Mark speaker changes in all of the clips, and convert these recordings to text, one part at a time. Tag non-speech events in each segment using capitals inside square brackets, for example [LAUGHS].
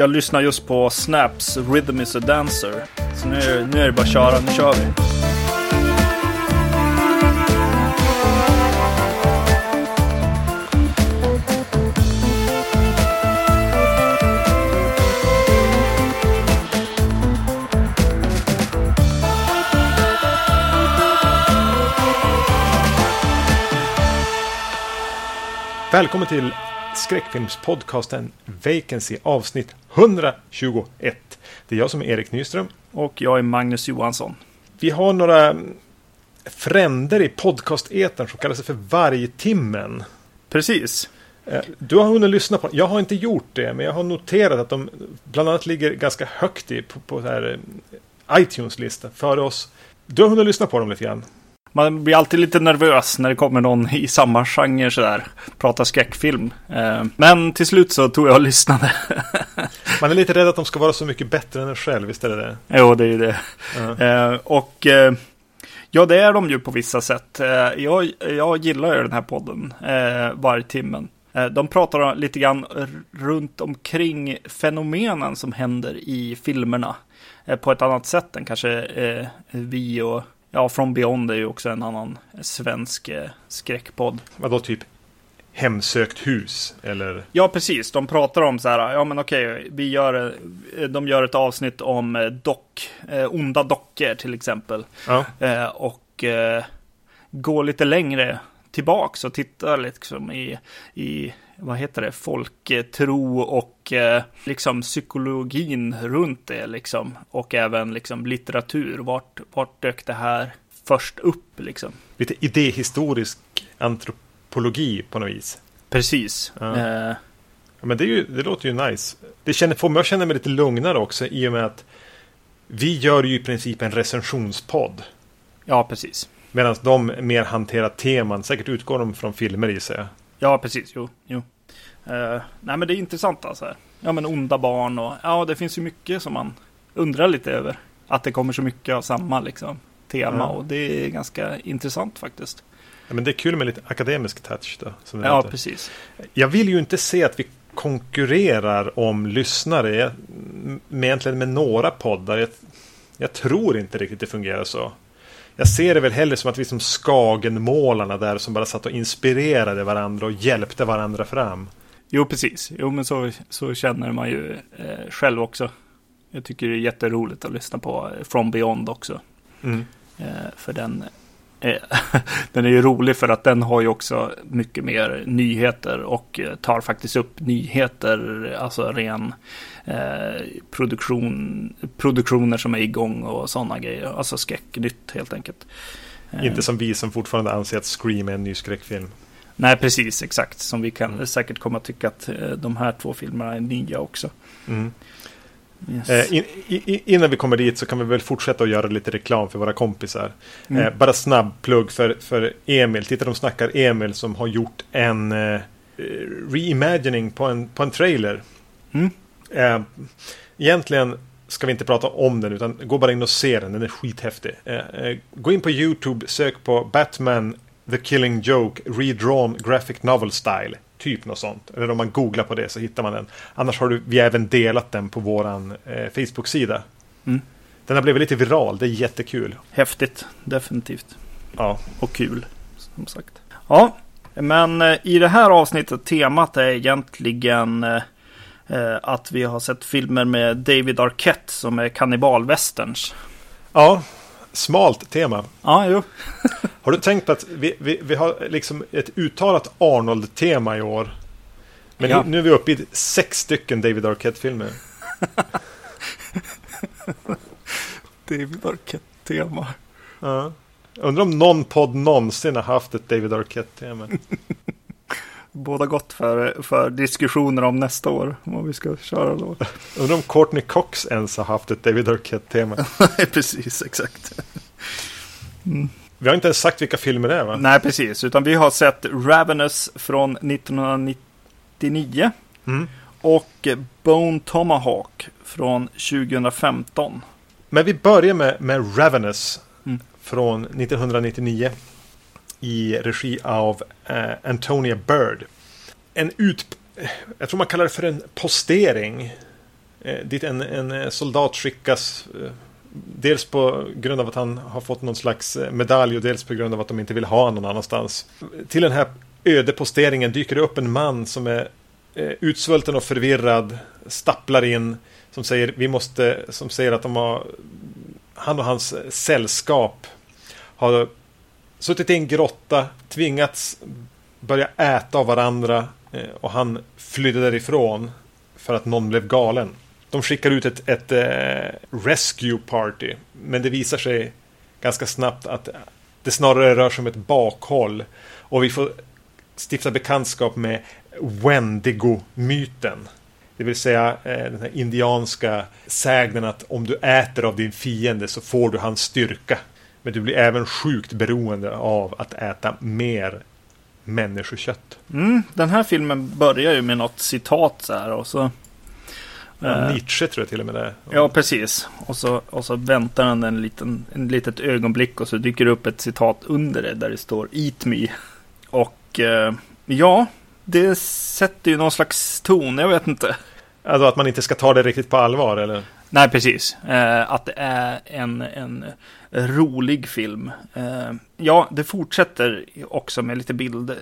Speaker 1: Jag lyssnar just på Snaps Rhythm is a Dancer. Så nu, nu är det bara att köra, nu kör vi.
Speaker 2: Välkommen till skräckfilmspodcasten Vacancy avsnitt 121. Det är jag som är Erik Nyström.
Speaker 1: Och jag är Magnus Johansson.
Speaker 2: Vi har några fränder i podcast-etern som kallar sig för Vargtimmen.
Speaker 1: Precis.
Speaker 2: Eh, Du har hunnit lyssna på Jag har inte gjort det, men jag har noterat att de bland annat ligger ganska högt i på, på eh, iTunes-lista före oss. Du har hunnit lyssna på dem lite grann.
Speaker 1: Man blir alltid lite nervös när det kommer någon i samma genre sådär. Prata skräckfilm. Eh, Men till slut så tog jag och lyssnade. [LAUGHS]
Speaker 2: Man är lite rädd att de ska vara så mycket bättre än en själv, visst är det det?
Speaker 1: jo, det är ju det. Eh, Och eh, ja, det är de ju på vissa sätt. Jag, jag gillar ju den här podden, Vargtimmen. Eh, De pratar lite grann runt omkring fenomenen som händer i filmerna. På ett annat sätt än kanske vi och Ja, From Beyond är ju också en annan svensk eh, skräckpodd.
Speaker 2: Vadå, typ hemsökt hus? Eller?
Speaker 1: Ja, precis. De pratar om så här, ja men okej, vi gör, eh, de gör ett avsnitt om eh, dock, eh, onda dockor till exempel.
Speaker 2: Ja.
Speaker 1: Eh, och eh, gå lite längre tillbaks och titta liksom i, i vad heter det, folktro och eh, liksom psykologin runt det liksom. Och även liksom litteratur. Vart, vart dök det här först upp liksom?
Speaker 2: Lite idéhistorisk antropologi på något vis.
Speaker 1: Precis.
Speaker 2: Ja.
Speaker 1: Eh,
Speaker 2: Ja, men det, är ju, det låter ju nice. Det känner, får mig att känna mig lite lugnare också i och med att vi gör ju i princip en recensionspodd.
Speaker 1: ja, precis.
Speaker 2: Medan de mer hanterar teman. Säkert utgår de från filmer gissar jag.
Speaker 1: Ja, precis. Jo, jo. Eh, nej, men det är intressant alltså. Ja, men onda barn och ja, det finns ju mycket som man undrar lite över. Att det kommer så mycket av samma liksom tema
Speaker 2: Ja.
Speaker 1: och det är ganska intressant faktiskt.
Speaker 2: Ja, men det är kul med lite akademisk touch då.
Speaker 1: Ja,
Speaker 2: heter.
Speaker 1: precis.
Speaker 2: Jag vill ju inte se att vi konkurrerar om lyssnare. Med, egentligen med några poddar. Jag, jag tror inte riktigt det fungerar så. Jag ser det väl hellre som att vi som Skagenmålarna där som bara satt och inspirerade varandra och hjälpte varandra fram.
Speaker 1: Jo, precis. Jo, men så, så känner man ju eh, själv också. Jag tycker det är jätteroligt att lyssna på eh, From Beyond också.
Speaker 2: Mm.
Speaker 1: Eh, för den, eh, [LAUGHS] den är ju rolig för att den har ju också mycket mer nyheter och eh, tar faktiskt upp nyheter, alltså ren eh, produktion, produktioner som är igång och sådana grejer. Alltså skräcknytt helt enkelt.
Speaker 2: Inte som vi som fortfarande anser att Scream är en ny skräckfilm.
Speaker 1: Nej, precis, exakt. Som vi kan säkert komma att tycka att eh, de här två filmerna är nya också.
Speaker 2: Mm.
Speaker 1: Yes.
Speaker 2: Eh, in, i, innan vi kommer dit så kan vi väl fortsätta att göra lite reklam för våra kompisar.
Speaker 1: Mm.
Speaker 2: Eh, bara snabb plugg för, för Emil. Titta de snackar Emil som har gjort en eh, reimagining på en, på en trailer.
Speaker 1: Mm.
Speaker 2: Eh, egentligen ska vi inte prata om den utan gå bara in och se den. Den är skithäftig. Eh, eh, gå in på YouTube, sök på Batman The Killing Joke Redrawn Graphic Novel Style. Typ något sånt. Eller om man googlar på det så hittar man den. Annars har du, vi även delat den på våran eh, Facebook-sida.
Speaker 1: Mm.
Speaker 2: Den har blivit lite viral. Det är jättekul.
Speaker 1: Häftigt, definitivt.
Speaker 2: Ja.
Speaker 1: Och kul, som sagt. Ja, men eh, i det här avsnittet, temat är egentligen eh, eh, att vi har sett filmer med David Arquette som är kannibalwesterns.
Speaker 2: Ja, smalt tema.
Speaker 1: Ja, jo. [LAUGHS]
Speaker 2: Har du tänkt på att vi, vi, vi har liksom ett uttalat Arnold-tema i år? Men
Speaker 1: Ja.
Speaker 2: nu, nu är vi uppe i sex stycken David Arquette-filmer. [LAUGHS]
Speaker 1: David Arquette-tema.
Speaker 2: Ja. Undrar om någon podd någonsin har haft ett David Arquette-tema. [LAUGHS]
Speaker 1: Båda gott för, för diskussioner om nästa år, vad vi ska köra då.
Speaker 2: Undrar om Courtney Cox ens har haft ett David Arquette-tema. [LAUGHS]
Speaker 1: Nej, precis, exakt.
Speaker 2: Vi har inte ens sagt vilka filmer det är va?
Speaker 1: Nej, precis, utan vi har sett Ravenous från 1999
Speaker 2: Mm.
Speaker 1: och Bone Tomahawk från 2015.
Speaker 2: Men vi börjar med, med Ravenous
Speaker 1: Mm.
Speaker 2: från 1999 i regi av eh, Antonia Bird. En ut... Jag tror man kallar det för en postering. Eh, dit en, en eh, soldat skickas eh, Dels på grund av att han har fått någon slags eh, medalj och dels på grund av att de inte vill ha någon annanstans. Till den här öde posteringen dyker det upp en man som är eh, utsvulten och förvirrad, stapplar in, som säger, vi måste, som säger att de har, han och hans sällskap har suttit i en grotta, tvingats börja äta av varandra eh, och han flydde därifrån för att någon blev galen. De skickar ut ett, ett eh, rescue party, men det visar sig ganska snabbt att det snarare rör sig om ett bakhåll. Och vi får stifta bekantskap med Wendigo-myten. Det vill säga eh, den här indianska sägnen att om du äter av din fiende så får du hans styrka. Men du blir även sjukt beroende av att äta mer människokött.
Speaker 1: Mm, den här filmen börjar ju med något citat så här och så
Speaker 2: Ja, eh, Nietzsche tror jag till och med det är.
Speaker 1: Ja, precis. Och så, och så väntar han en liten, en litet ögonblick och så dyker det upp ett citat under det där det står Eat me. Och eh, ja, det sätter ju någon slags ton, jag vet inte.
Speaker 2: Alltså att man inte ska ta det riktigt på allvar eller?
Speaker 1: Nej, precis. Eh, att det är en, en rolig film. Eh, ja, det fortsätter också med lite bilder,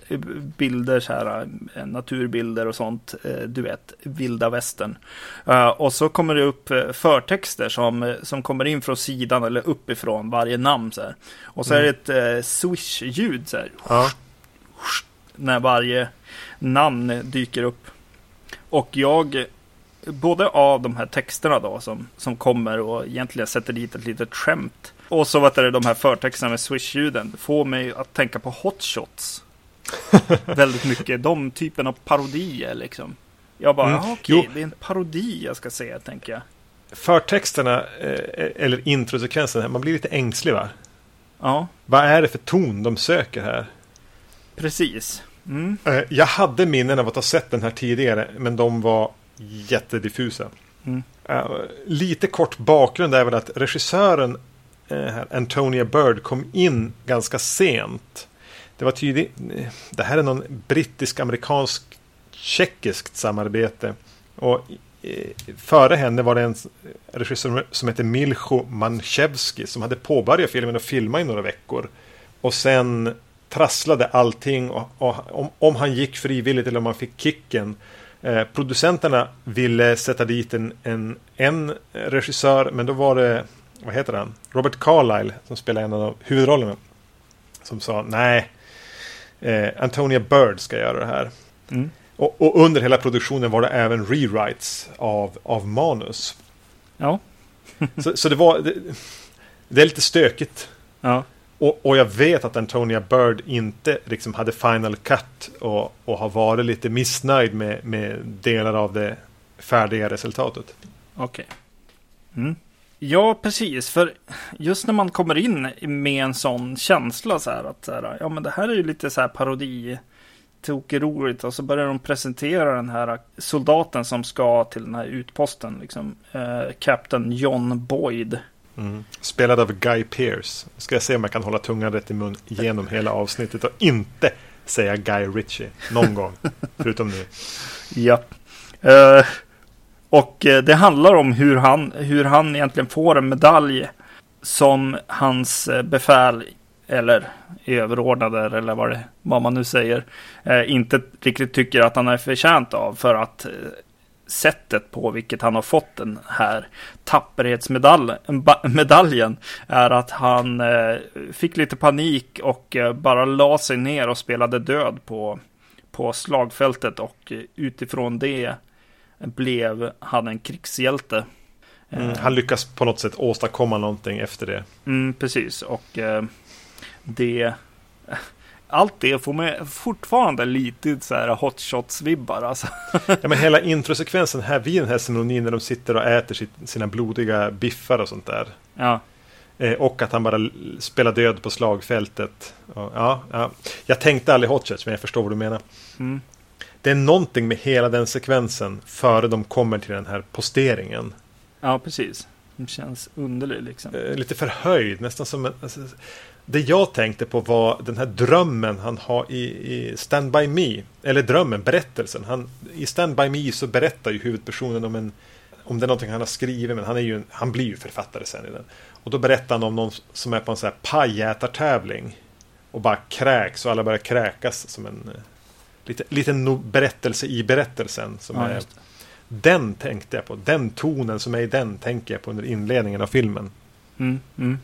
Speaker 1: bilder så här, eh, naturbilder och sånt. Eh, du vet, vilda västern. Eh, och så kommer det upp eh, förtexter som, som kommer in från sidan eller uppifrån varje namn. Så här. Och så mm. är det ett swish-ljud så här. Ja. När varje namn dyker upp. Och jag både av de här texterna då som, som kommer och egentligen sätter dit ett litet skämt. Och så är det de här förtexterna med swish-ljuden får mig att tänka på hotshots. [LAUGHS] Väldigt mycket, de typen av parodier liksom. Jag bara, mm. okej, okay, det är en parodi jag ska säga, tänker jag.
Speaker 2: Förtexterna, eh, eller introsekvensen, man blir lite ängslig va?
Speaker 1: Ja.
Speaker 2: Vad är det för ton de söker här?
Speaker 1: Precis. Mm.
Speaker 2: Eh, jag hade minnen av att ha sett den här tidigare, men de var jättediffusa. Mm. Uh, lite kort bakgrund är väl att regissören uh, Antonia Bird kom in ganska sent. Det var tydligt. Det här är någon brittisk-amerikansk tjeckiskt samarbete. Och före henne var det en regissör som hette Milcho Manchevski som hade påbörjat filmen och filmat i några veckor. Och sen trasslade allting och, och om, om han gick frivilligt eller om han fick kicken Eh, producenterna ville sätta dit en, en, en regissör, men då var det, vad heter han? Robert Carlyle som spelar en av huvudrollerna. Som sa nej, eh, Antonia Bird ska göra det här. Mm. Och, och, under hela produktionen var det även rewrites av, av manus.
Speaker 1: Ja.
Speaker 2: så, så det var, det, det är lite stökigt.
Speaker 1: Ja.
Speaker 2: Och, och, jag vet att Antonia Bird inte liksom hade final cut och, och har varit lite missnöjd med, med delar av det färdiga resultatet.
Speaker 1: Okej. Okay. Mm. Ja, precis. För just när man kommer in med en sån känsla så här att så här, ja, men det här är ju lite så här parodi roligt och så börjar de presentera den här soldaten som ska till den här utposten, liksom eh, Captain John Boyd.
Speaker 2: Mm. Spelad av Guy Pearce. Ska jag se om jag kan hålla tungan rätt i mun genom hela avsnittet och inte säga Guy Ritchie någon gång. [LAUGHS] Förutom nu.
Speaker 1: Ja. Uh, och uh, det handlar om hur han, hur han egentligen får en medalj som hans uh, befäl eller överordnade eller vad, det, vad man nu säger inte riktigt tycker att han är förtjänt av för att sättet på vilket han har fått den här tapperhetsmedaljen är att han eh, fick lite panik och eh, bara la sig ner och spelade död på, på slagfältet och utifrån det blev han en krigshjälte.
Speaker 2: Mm, han lyckas på något sätt åstadkomma någonting efter det.
Speaker 1: Mm, precis, och eh, det allt det får mig fortfarande lite så här hotshots-vibbar. Alltså.
Speaker 2: Ja, men hela introsekvensen här vid den här ceremonin när de sitter och äter sitt, sina blodiga biffar och sånt där.
Speaker 1: Ja.
Speaker 2: Eh, och att han bara spelar död på slagfältet. Och, ja, ja. Jag tänkte aldrig hotshots, men jag förstår vad du menar.
Speaker 1: Mm.
Speaker 2: Det är någonting med hela den sekvensen före de kommer till den här posteringen.
Speaker 1: Ja, precis. Det känns underlig liksom.
Speaker 2: Eh, lite förhöjd, nästan som en... Alltså, det jag tänkte på var den här drömmen han har i, i Stand By Me. Eller drömmen, berättelsen. Han, I Stand By Me så berättar ju huvudpersonen om en, om det är någonting han har skrivit, men han, är ju, han blir ju författare sen i den. Och då berättar han om någon som är på en sån här pajätartävling. Och bara kräks och alla börjar kräkas som en eh, lite, liten no berättelse i berättelsen. Som
Speaker 1: Ja,
Speaker 2: är, den tänkte jag på. Den tonen som är i den tänker jag på under inledningen av filmen.
Speaker 1: Mm, mm.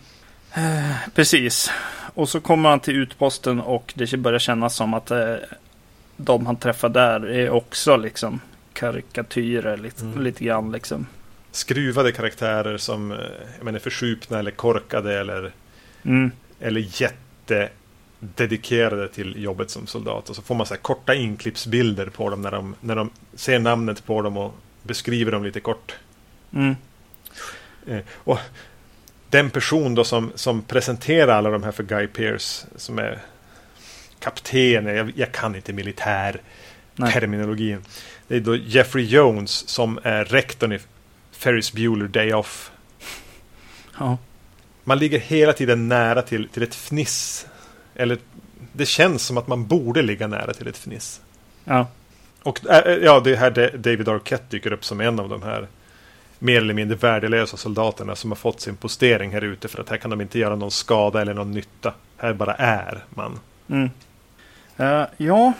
Speaker 1: Eh, precis. Och så kommer han till utposten och det börjar kännas som att eh, de han träffar där är också liksom karikatyrer lite,
Speaker 2: Mm.
Speaker 1: lite grann liksom.
Speaker 2: Skruvade karaktärer som eh, jag menar, försupna eller korkade eller,
Speaker 1: Mm.
Speaker 2: eller jättededikerade till jobbet som soldat. Och så får man så korta inklippsbilder på dem när de, när de ser namnet på dem och beskriver dem lite kort.
Speaker 1: Mm.
Speaker 2: Eh, och den person då som, som presenterar alla de här för Guy Pearce som är kapten, jag, jag kan inte militär
Speaker 1: Nej.
Speaker 2: terminologin. Det är då Jeffrey Jones som är rektorn i Ferris Bueller Day Off.
Speaker 1: Ja.
Speaker 2: Man ligger hela tiden nära till, till ett fniss. Eller det känns som att man borde ligga nära till ett fniss.
Speaker 1: ja.
Speaker 2: Och äh, ja, det är här Da- David Arquette dyker upp som en av de här mer eller mindre värdelösa soldaterna som har fått sin postering här ute för att här kan de inte göra någon skada eller någon nytta. Här bara är man.
Speaker 1: Mm. Eh, ja.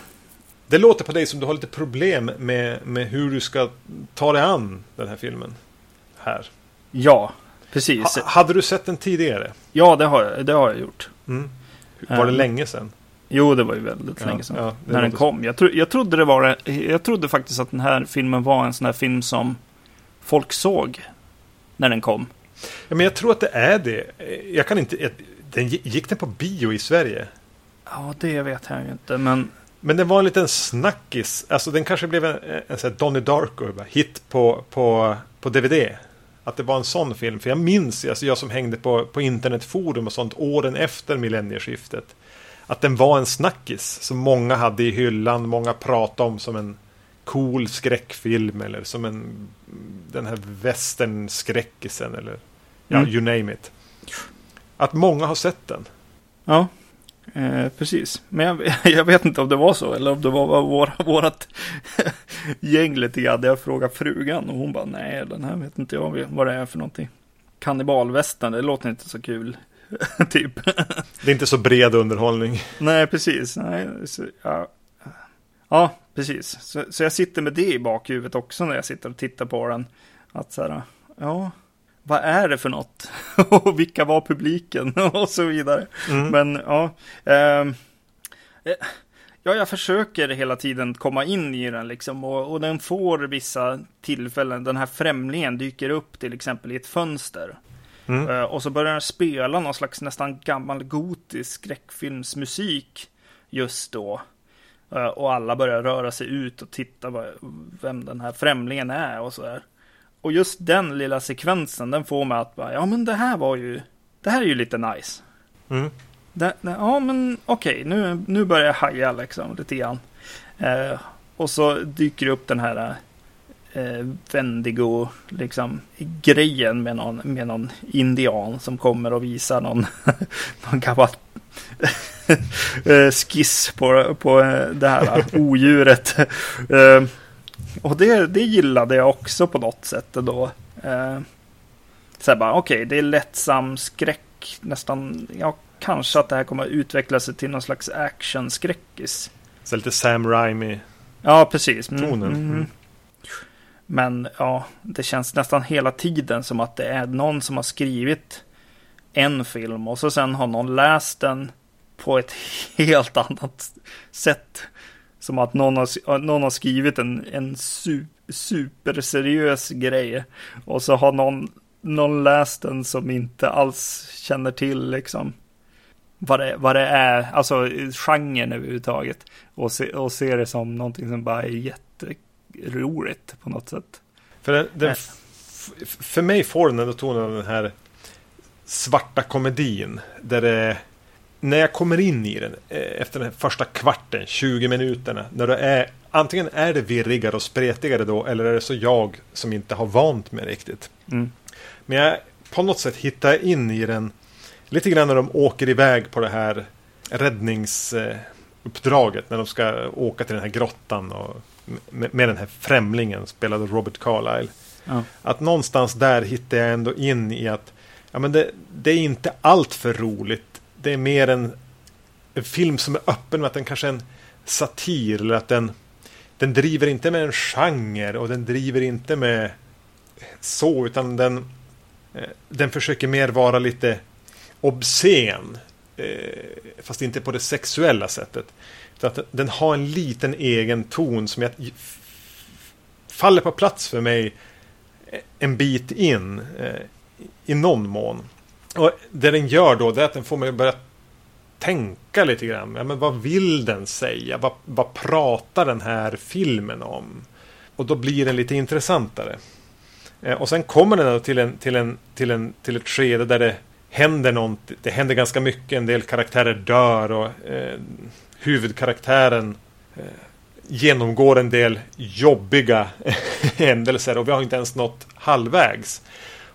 Speaker 2: Det låter på dig som du har lite problem med, med hur du ska ta dig an den här filmen. Här.
Speaker 1: Ja. Precis.
Speaker 2: Ha, hade du sett den tidigare?
Speaker 1: Ja, det har jag, det har jag gjort.
Speaker 2: Mm. Var det
Speaker 1: Um,
Speaker 2: länge sedan?
Speaker 1: Jo, det var ju väldigt
Speaker 2: Ja,
Speaker 1: länge sedan.
Speaker 2: ja,
Speaker 1: när den kom. Jag, tro, jag trodde det var Jag trodde faktiskt att den här filmen var en sån här film som folk såg när den kom.
Speaker 2: Ja, men jag tror att det är det. Jag kan inte... Den, gick den på bio i Sverige?
Speaker 1: Ja, det vet jag ju inte, men
Speaker 2: Men det var en liten snackis. Alltså den kanske blev en, en sån här Donnie Darko hit på, på, på DVD. Att det var en sån film. För jag minns, alltså jag som hängde på, på internetforum och sånt åren efter millennieskiftet. Att den var en snackis som många hade i hyllan. Många pratade om som en cool skräckfilm. Eller som en den här western-skräckisen. Eller ja,
Speaker 1: Mm.
Speaker 2: you name it. Att många har sett den.
Speaker 1: ja. Eh, precis. Men jag, [LAUGHS] jag vet inte om det var så eller om det var vår, vårat [LAUGHS] gäng lite grann. Jag frågade frugan och hon bara nej, den här vet inte jag vad det är för någonting. Kannibalvästern, det låter inte så kul. [LAUGHS] typ.
Speaker 2: Det är inte så bred underhållning.
Speaker 1: Nej, precis. Nej, så, ja. ja, precis. Så, så jag sitter med det i bakhuvudet också när jag sitter och tittar på den. Att så här, ja, vad är det för något? [LAUGHS] och vilka var publiken? [LAUGHS] och så vidare.
Speaker 2: Mm.
Speaker 1: Men ja, ehm, eh, ja, jag försöker hela tiden komma in i den liksom. Och, och den får vissa tillfällen. Den här främlingen dyker upp till exempel i ett fönster.
Speaker 2: Mm.
Speaker 1: Eh, Och så börjar den spela någon slags nästan gammal gotisk skräckfilmsmusik just då. Eh, Och alla börjar röra sig ut och titta vad, vem den här främlingen är och så där. Och just den lilla sekvensen, den får mig att bara, ja men det här var ju, det här är ju lite nice.
Speaker 2: Mm.
Speaker 1: Det, det, ja men okej, nu, nu börjar jag haja liksom lite grann. Eh, och så dyker upp den här eh, Vendigo liksom grejen med någon, med någon indian som kommer och visar någon, [LAUGHS] någon gammal [LAUGHS] skiss på, på eh, det här odjuret. [LAUGHS] Eh, och det, det gillade jag också på något sätt då. Eh, så här bara, okej, det är lättsam skräck, nästan, ja, kanske att det här kommer att utveckla sig till någon slags actionskräckis.
Speaker 2: Så lite Sam Raimi.
Speaker 1: Ja, precis. Mm,
Speaker 2: Tonen,
Speaker 1: mm.
Speaker 2: mm.
Speaker 1: Men ja, det känns nästan hela tiden som att det är någon som har skrivit en film och så sen har någon läst den på ett [LAUGHS] helt annat sätt. Som att någon har, någon har skrivit en, en su, superseriös grej och så har någon, någon läst den som inte alls känner till liksom vad det, vad det är, alltså genren överhuvudtaget. Och, se, och ser det som någonting som bara är jätteroligt på något sätt.
Speaker 2: För, den, den, för mig får den ändå tonen av den här svarta komedin. Där det, när jag kommer in i den eh, efter den första kvarten, 20 minuterna. När det är, antingen är det virrigare och spretigare då eller är det så jag som inte har vant mig riktigt.
Speaker 1: Mm.
Speaker 2: Men jag på något sätt hittar in i den lite grann när de åker iväg på det här räddningsuppdraget. När de ska åka till den här grottan och med, med den här främlingen spelad av Robert Carlyle.
Speaker 1: Ja.
Speaker 2: Att någonstans där hittar jag ändå in i att ja, men det, det är inte allt för roligt. Det är mer en, en film som är öppen med att den kanske är en satir eller att den, den driver inte med en genre och den driver inte med så utan den, eh, den försöker mer vara lite obscen. Eh, fast inte på det sexuella sättet. Utan att den har en liten egen ton som jag faller på plats för mig en bit in eh, i någon mån. Och det den gör då det är att den får mig att börja tänka lite grann. Ja, men vad vill den säga? Vad, vad pratar den här filmen om? Och då blir den lite intressantare. Eh, och sen kommer den till, en, till, en, till, en, till ett skede där det händer något. Det händer ganska mycket. En del karaktärer dör och eh, huvudkaraktären eh, genomgår en del jobbiga [LAUGHS] händelser och vi har inte ens nått halvvägs.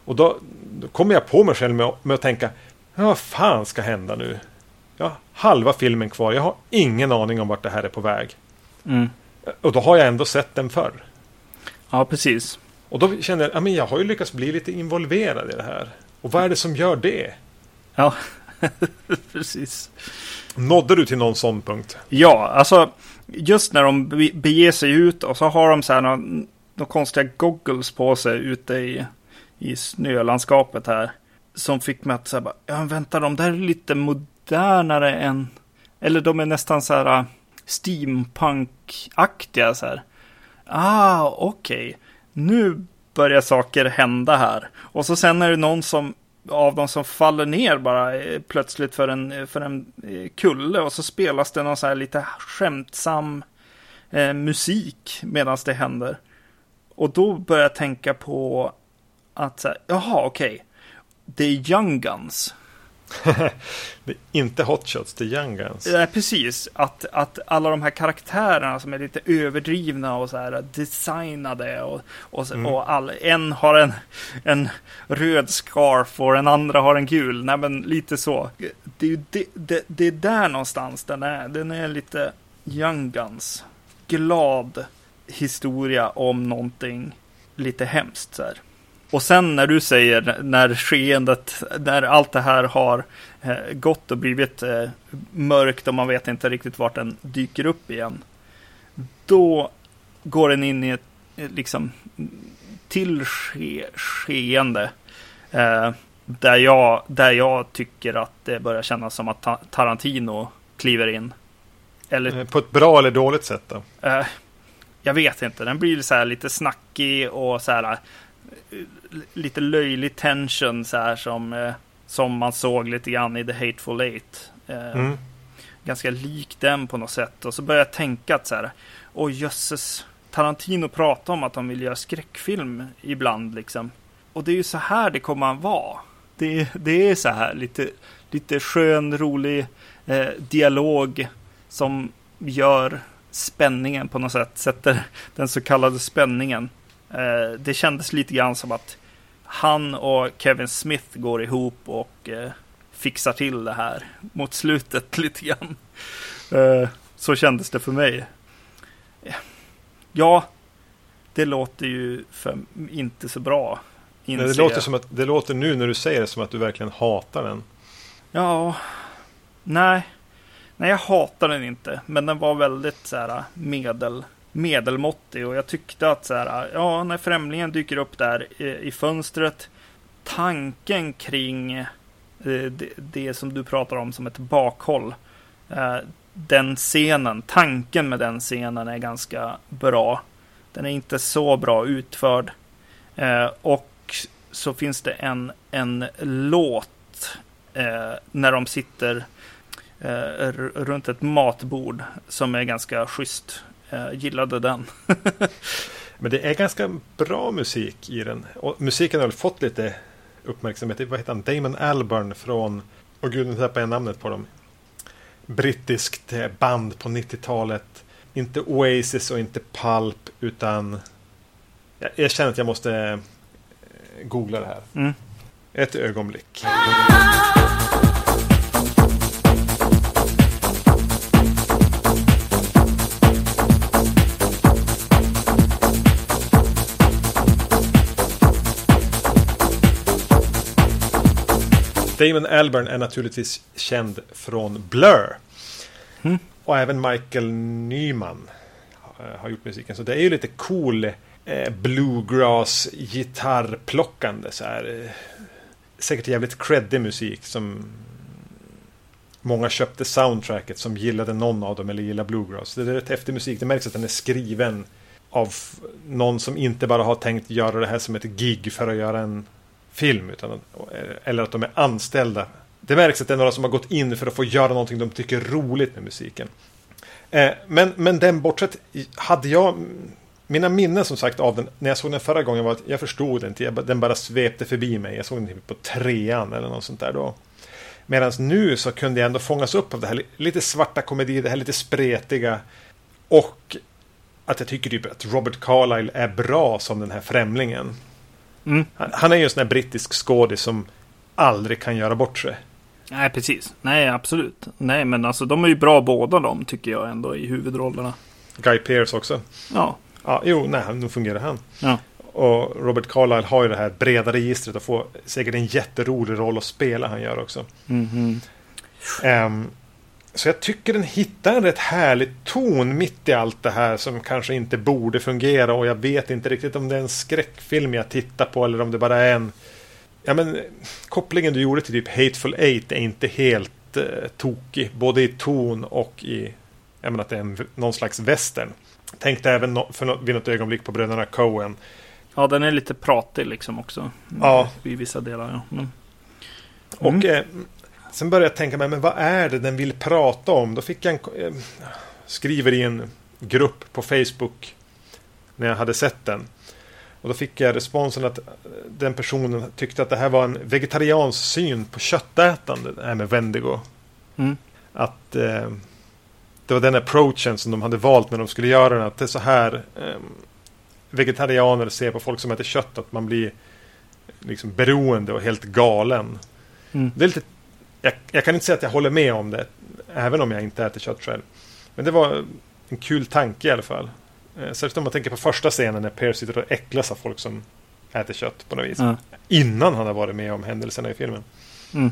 Speaker 2: Och då, då kommer jag på mig själv med, med att tänka, ja, vad fan ska hända nu? Ja, halva filmen kvar, jag har ingen aning om vart det här är på väg.
Speaker 1: Mm.
Speaker 2: Och då har jag ändå sett den förr.
Speaker 1: Ja, precis.
Speaker 2: Och då känner jag, ja, men jag har ju lyckats bli lite involverad i det här. Och vad är det som gör det?
Speaker 1: Ja, [LAUGHS] precis.
Speaker 2: Nådde du till någon sån punkt?
Speaker 1: Ja, alltså just när de be- beger sig ut och så har de så här några, några konstiga goggles på sig ute i, i snölandskapet här. Som fick mig att säga, bara, ja vänta, de där är lite modernare än, eller de är nästan så här äh, steampunk-aktiga så här. Ah, okej. Okay. Nu börjar saker hända här. Och så sen är det någon som av dem som faller ner bara eh, plötsligt för en, eh, för en eh, kulle och så spelas det någon så här lite skämtsam eh, musik medan det händer. Och då börjar jag tänka på att så här, jaha okej, okay. det är Young Guns. [LAUGHS]
Speaker 2: det är inte Hot Shots, det är Young Guns.
Speaker 1: Ja, precis. Att, att alla de här karaktärerna som är lite överdrivna och så här designade och, och, mm. och all, en har en, en röd scarf och den andra har en gul. Nej, men lite så. Det är, det, det, det är där någonstans den är. Den är lite Young Guns. Glad historia om någonting lite hemskt så här. Och sen när du säger när skeendet, när allt det här har eh, gått och blivit eh, mörkt och man vet inte riktigt vart den dyker upp igen. Då går den in i ett eh, liksom till ske, skeende. Eh, där, jag, där jag tycker att det börjar kännas som att ta Tarantino kliver in.
Speaker 2: Eller, På ett bra eller dåligt sätt då?
Speaker 1: Eh, jag vet inte. Den blir så här lite snackig och så här lite löjlig tension så här som, eh, som man såg lite grann i The Hateful Eight. Eh, mm. Ganska lik den på något sätt. Och så började jag tänka att så här, oj jösses, Tarantino pratar om att han vill göra skräckfilm ibland liksom. Och det är ju så här det kommer att vara. Det, det är så här lite, lite skön, rolig eh, dialog som gör spänningen på något sätt, sätter den så kallade spänningen. Eh, det kändes lite grann som att han och Kevin Smith går ihop och eh, fixar till det här mot slutet [LAUGHS] lite grann. Eh, så kändes det för mig. Ja, det låter ju inte så bra.
Speaker 2: Nej, det, låter som att, det låter nu när du säger det som att du verkligen hatar den.
Speaker 1: Ja, nej. Nej, jag hatar den inte. Men den var väldigt så här medel medelmåttig och jag tyckte att så här, ja, när främlingen dyker upp där i, i fönstret, tanken kring eh, det, det, som du pratar om som ett bakhåll, eh, den scenen, tanken med den scenen är ganska bra. Den är inte så bra utförd. Eh, och så finns det en, en låt eh, när de sitter eh, runt ett matbord som är ganska schysst. Jag gillade den. [LAUGHS]
Speaker 2: Men det är ganska bra musik i den. Och musiken har väl fått lite uppmärksamhet. Vad heter han? Damon Albarn från... Och gud, nu tappar jag namnet på dem. Brittiskt band på 90-talet. Inte Oasis och inte Pulp utan... Jag, jag känner att jag måste eh, googla det här. Mm. Ett ögonblick. Damon Albarn är naturligtvis känd från Blur.
Speaker 1: Mm.
Speaker 2: Och även Michael Nyman eh, har gjort musiken. Så det är ju lite cool eh, bluegrass gitarrplockande så här. Eh, säkert jävligt creddig musik som många köpte soundtracket som gillade någon av dem eller gillade bluegrass. Det är rätt häftig musik. Det märks att den är skriven av någon som inte bara har tänkt göra det här som ett gig för att göra en film. Utan, eller att de är anställda. Det märks att det är några som har gått in för att få göra någonting de tycker är roligt med musiken. Eh, men, men den bortsett hade jag mina minnen som sagt av den när jag såg den förra gången var att jag förstod den inte. Den bara svepte förbi mig. Jag såg den typ på trean eller något sånt där då. Medan nu så kunde jag ändå fångas upp av det här lite svarta komedi, det här lite spretiga. Och att jag tycker typ att Robert Carlyle är bra som den här främlingen.
Speaker 1: Mm.
Speaker 2: Han, han är ju en sån här brittisk skådis som aldrig kan göra bort sig.
Speaker 1: Nej, precis. Nej, absolut. Nej, men alltså de är ju bra båda de tycker jag ändå i huvudrollerna.
Speaker 2: Guy Pearce också.
Speaker 1: Ja.
Speaker 2: Ja, jo, nej, nu fungerar han.
Speaker 1: Ja.
Speaker 2: Och Robert Carlyle har ju det här breda registret och får säkert en jätterolig roll att spela han gör också.
Speaker 1: Mhm.
Speaker 2: Ehm, så jag tycker den hittar en rätt härlig ton mitt i allt det här som kanske inte borde fungera och jag vet inte riktigt om det är en skräckfilm jag tittar på eller om det bara är en... Ja men kopplingen du gjorde till typ Hateful Eight är inte helt eh, tokig. Både i ton och i... Jag menar att det är en, någon slags western. Tänkte även no, för no, vid något ögonblick på bröderna Coen.
Speaker 1: Ja, den är lite pratig liksom också.
Speaker 2: Ja.
Speaker 1: I vissa delar, ja. Men...
Speaker 2: Och eh, sen började jag tänka mig, men vad är det den vill prata om? Då fick jag en... Eh, skriver i en grupp på Facebook. När jag hade sett den. Och då fick jag responsen att den personen tyckte att det här var en vegetariansk syn på köttätande. Det här med Wendigo.
Speaker 1: Mm.
Speaker 2: Att eh, det var den approachen som de hade valt när de skulle göra den. Att det är så här eh, vegetarianer ser på folk som äter kött. Att man blir liksom beroende och helt galen.
Speaker 1: Mm.
Speaker 2: Det är lite, jag, jag kan inte säga att jag håller med om det. Även om jag inte äter kött själv. Men det var en kul tanke i alla fall. Eh, särskilt om man tänker på första scenen när Per sitter och äcklas av folk som äter kött på något vis.
Speaker 1: Ja.
Speaker 2: Innan han har varit med om händelserna i filmen.
Speaker 1: Mm.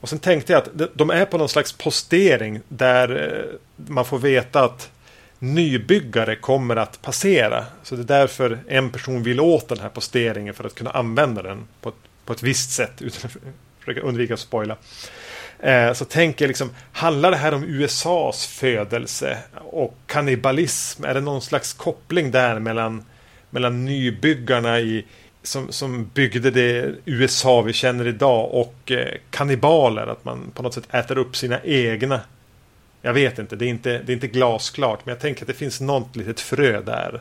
Speaker 2: Och sen tänkte jag att de- är på någon slags postering där eh, man får veta att nybyggare kommer att passera. Så det är därför en person vill åt den här posteringen för att kunna använda den på ett, på ett visst sätt [LAUGHS] utan försöka undvika att spoila. Eh, så tänker jag liksom, handlar det här om USAs födelse och kannibalism? Är det någon slags koppling där mellan, mellan nybyggarna i, som, som byggde det USA vi känner idag och eh, kannibaler? Att man på något sätt äter upp sina egna. Jag vet inte, det är inte, det är inte glasklart. Men jag tänker att det finns något litet frö där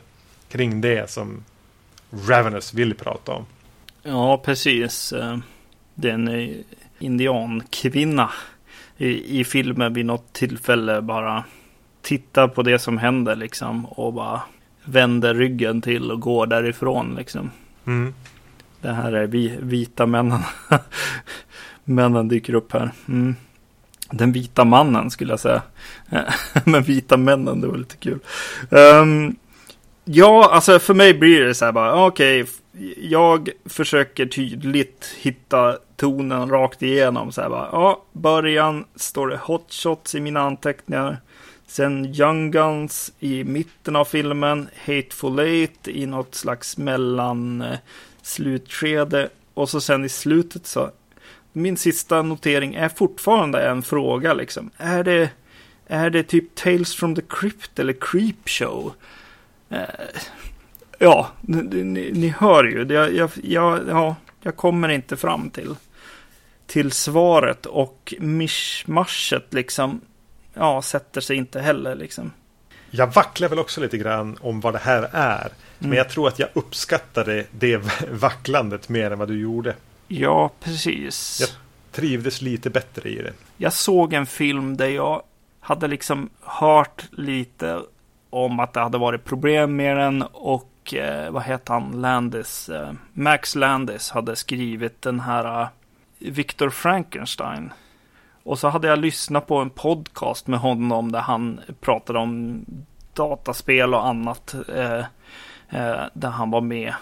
Speaker 2: kring det som Ravenous vill prata om.
Speaker 1: Ja, precis. Eh, det är en eh, indiankvinna i, i filmen vid något tillfälle bara tittar på det som händer liksom och bara vänder ryggen till och går därifrån liksom.
Speaker 2: Mm.
Speaker 1: Det här är vi, vita männen. [LAUGHS] männen dyker upp här. Mm. Den vita mannen skulle jag säga. [LAUGHS] Men vita männen, det var lite kul. Ehm, ja, alltså för mig blir det så här bara, okej, jag försöker tydligt hitta tonen rakt igenom. Så här bara, ja, början står det hot shots i mina anteckningar. Sen Young Guns i mitten av filmen, Hateful Eight i något slags mellan eh, slutskede. Och så sen i slutet så, min sista notering är fortfarande en fråga liksom. Är det, är det typ Tales from the Crypt eller Creepshow? Eh, ja, ni, ni, ni hör ju. Det, jag, jag, ja, jag kommer inte fram till, till svaret och mischmaschet liksom, ja, sätter sig inte heller liksom.
Speaker 2: Jag vacklar väl också lite grann om vad det här är. Men
Speaker 1: Mm.
Speaker 2: jag tror att jag uppskattade det [LAUGHS] vacklandet mer än vad du gjorde.
Speaker 1: Ja, precis.
Speaker 2: Ja. Trivdes lite bättre i det.
Speaker 1: Jag såg en film där jag hade liksom hört lite om att det hade varit problem med den och eh, vad heter han, Landis, eh, Max Landis hade skrivit den här eh, Victor Frankenstein. Och så hade jag lyssnat på en podcast med honom där han pratade om dataspel och annat eh, eh, där han var med.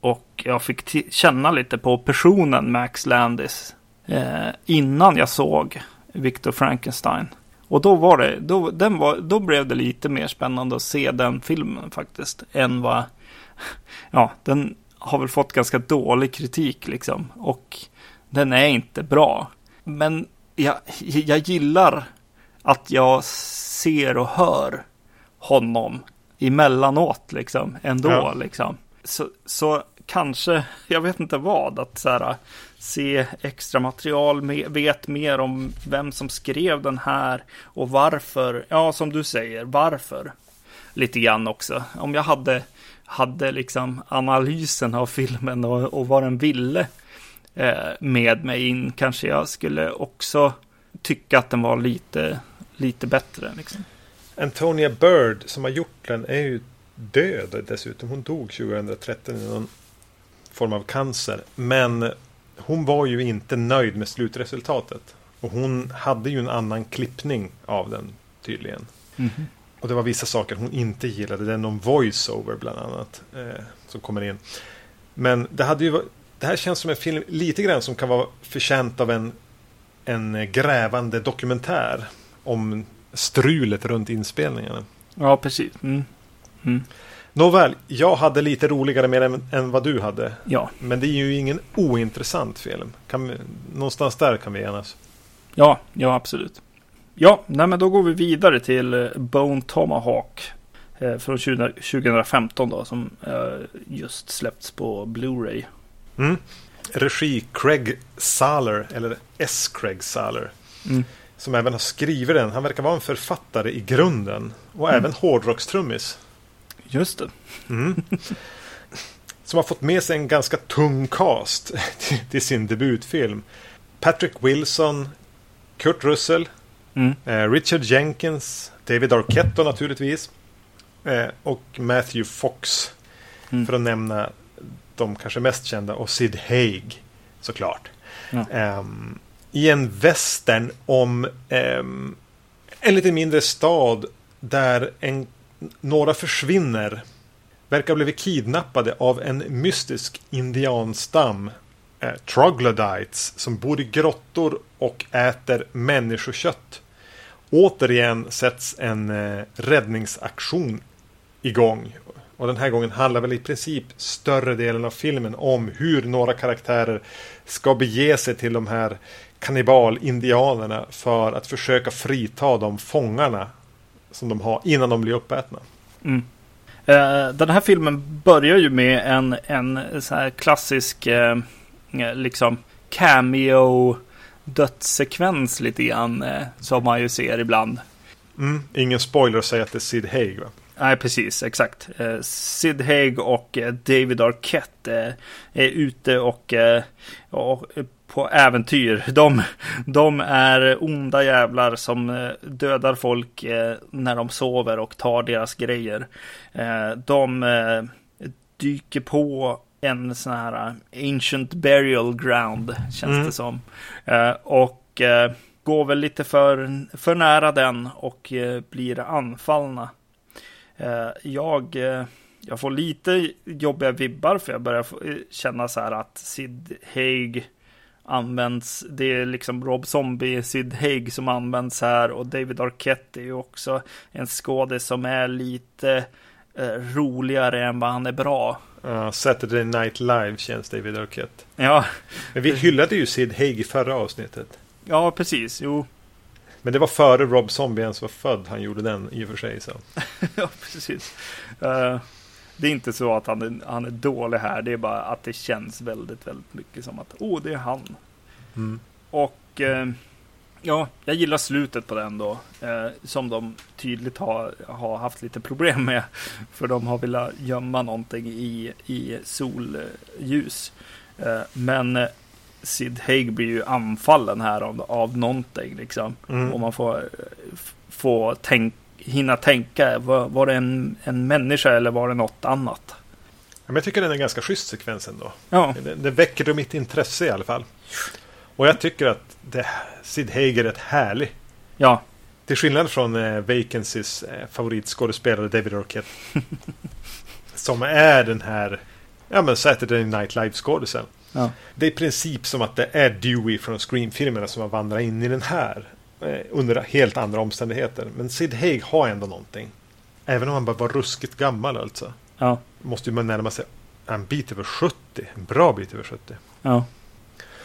Speaker 1: Och jag fick känna lite på personen Max Landis eh, innan jag såg Victor Frankenstein. Och då var det, då, den var, då blev det lite mer spännande att se den filmen faktiskt. Än vad, [LAUGHS] ja, den har väl fått ganska dålig kritik liksom. Och den är inte bra. Men jag, jag gillar att jag ser och hör honom emellanåt liksom. Ändå ja. liksom. Så, så kanske, jag vet inte vad, att så här, se extra material, vet mer om vem som skrev den här och varför. Ja, som du säger, varför. Lite grann också. Om jag hade, hade liksom analysen av filmen och, och vad den ville eh, med mig in, kanske jag skulle också tycka att den var lite, lite bättre. Liksom.
Speaker 2: Antonia Bird som har gjort den är ju död dessutom. Hon dog 2013 i någon form av cancer. Men hon var ju inte nöjd med slutresultatet. Och hon hade ju en annan klippning av den tydligen. Mm -hmm. Och det var vissa saker hon inte gillade. Det är någon voiceover bland annat. Eh, som kommer in. Men det hade ju Det här känns som en film lite grann som kan vara förtjänt av en, en grävande dokumentär. Om strulet runt inspelningarna.
Speaker 1: Ja, precis. Mm.
Speaker 2: Mm. Nåväl, jag hade lite roligare med den än vad du hade.
Speaker 1: Ja.
Speaker 2: Men det är ju ingen ointressant film. Kan vi, någonstans där kan vi enas.
Speaker 1: Ja, ja absolut. Ja, nej men då går vi vidare till eh, Bone Tomahawk. Eh, från 20, 2015 då, som eh, just släppts på Blu-ray.
Speaker 2: Mm. Regi Craig Saller, eller S. Craig Saller. Mm. Som även har skrivit den. Han verkar vara en författare i grunden. Och mm. även hårdrockstrummis.
Speaker 1: Just det. Mm. [LAUGHS]
Speaker 2: Som har fått med sig en ganska tung cast [LAUGHS] till, till sin debutfilm. Patrick Wilson, Kurt Russell, mm. eh, Richard Jenkins, David Arquette naturligtvis. Eh, och Matthew Fox. Mm. För att nämna de kanske mest kända. Och Sid Haig såklart. Ja. Eh, I en västern om ehm, en lite mindre stad där en några försvinner. Verkar ha blivit kidnappade av en mystisk indianstam. Eh, troglodytes som bor i grottor och äter människokött. Återigen sätts en eh, räddningsaktion igång. Och den här gången handlar väl i princip större delen av filmen om hur några karaktärer ska bege sig till de här kannibalindianerna för att försöka frita de fångarna som de har innan de blir uppätna. Mm.
Speaker 1: Eh, den här filmen börjar ju med en, en så här klassisk eh, liksom cameo dödssekvens lite grann uh, som man ju ser ibland.
Speaker 2: Mm. Ingen spoiler att säga att det är Sid Haig va?
Speaker 1: Nej, precis, exakt. Sid Haig och David Arquette är ute och, och på äventyr. [LAUGHS] De, de är onda jävlar som eh, dödar folk eh, när de sover och tar deras grejer. Eh, de dyker på en sån här ancient burial ground känns mm. det som. Och går väl lite för, för nära den och blir anfallna. Jag jag får lite jobbiga vibbar för jag börjar känna så här att Sid Haig används. Det är liksom Rob Zombie, Sid Haig som används här och David Arquette är ju också en skådis som är lite eh, roligare än vad han är bra.
Speaker 2: Uh, Saturday Night Live känns David Arquette.
Speaker 1: Ja.
Speaker 2: Men vi hyllade ju Sid Haig i förra avsnittet.
Speaker 1: Ja, precis. Jo.
Speaker 2: Men det var före Rob Zombie ens var född han gjorde den i och för sig. Så. [LAUGHS]
Speaker 1: ja, precis. Uh, det är inte så att han är, han är dålig här. Det är bara att det känns väldigt, väldigt mycket som att åh, oh, det är han. Mm. Och eh, ja, jag gillar slutet på den då. Eh, som de tydligt har, har haft lite problem med. [LAUGHS] För de har velat gömma någonting i, i solljus. Eh, men eh, Sid Haig blir ju anfallen här av, av någonting liksom. Mm. Och man får, eh, får tänka hinna tänka. Var, var det en, en människa eller var det något annat? Ja,
Speaker 2: men jag tycker den är ganska schysst sekvens ändå. Ja. Det, det väcker mitt intresse i alla fall. Och jag tycker att det, Sid Hager är ett härlig.
Speaker 1: Ja.
Speaker 2: Till skillnad från eh, Vacancys eh, favoritskådespelare David Arquette. [LAUGHS] som är den här ja, men Saturday Night Live-skådisen.
Speaker 1: Ja.
Speaker 2: Det är i princip som att det är Dewey från Scream-filmerna som har vandrat in i den här. Eh, under helt andra omständigheter. Men Sid Haig har ändå någonting. Även om han bara var ruskigt gammal alltså.
Speaker 1: Ja.
Speaker 2: Måste ju man närma sig en bit över 70. En bra bit över 70.
Speaker 1: Ja.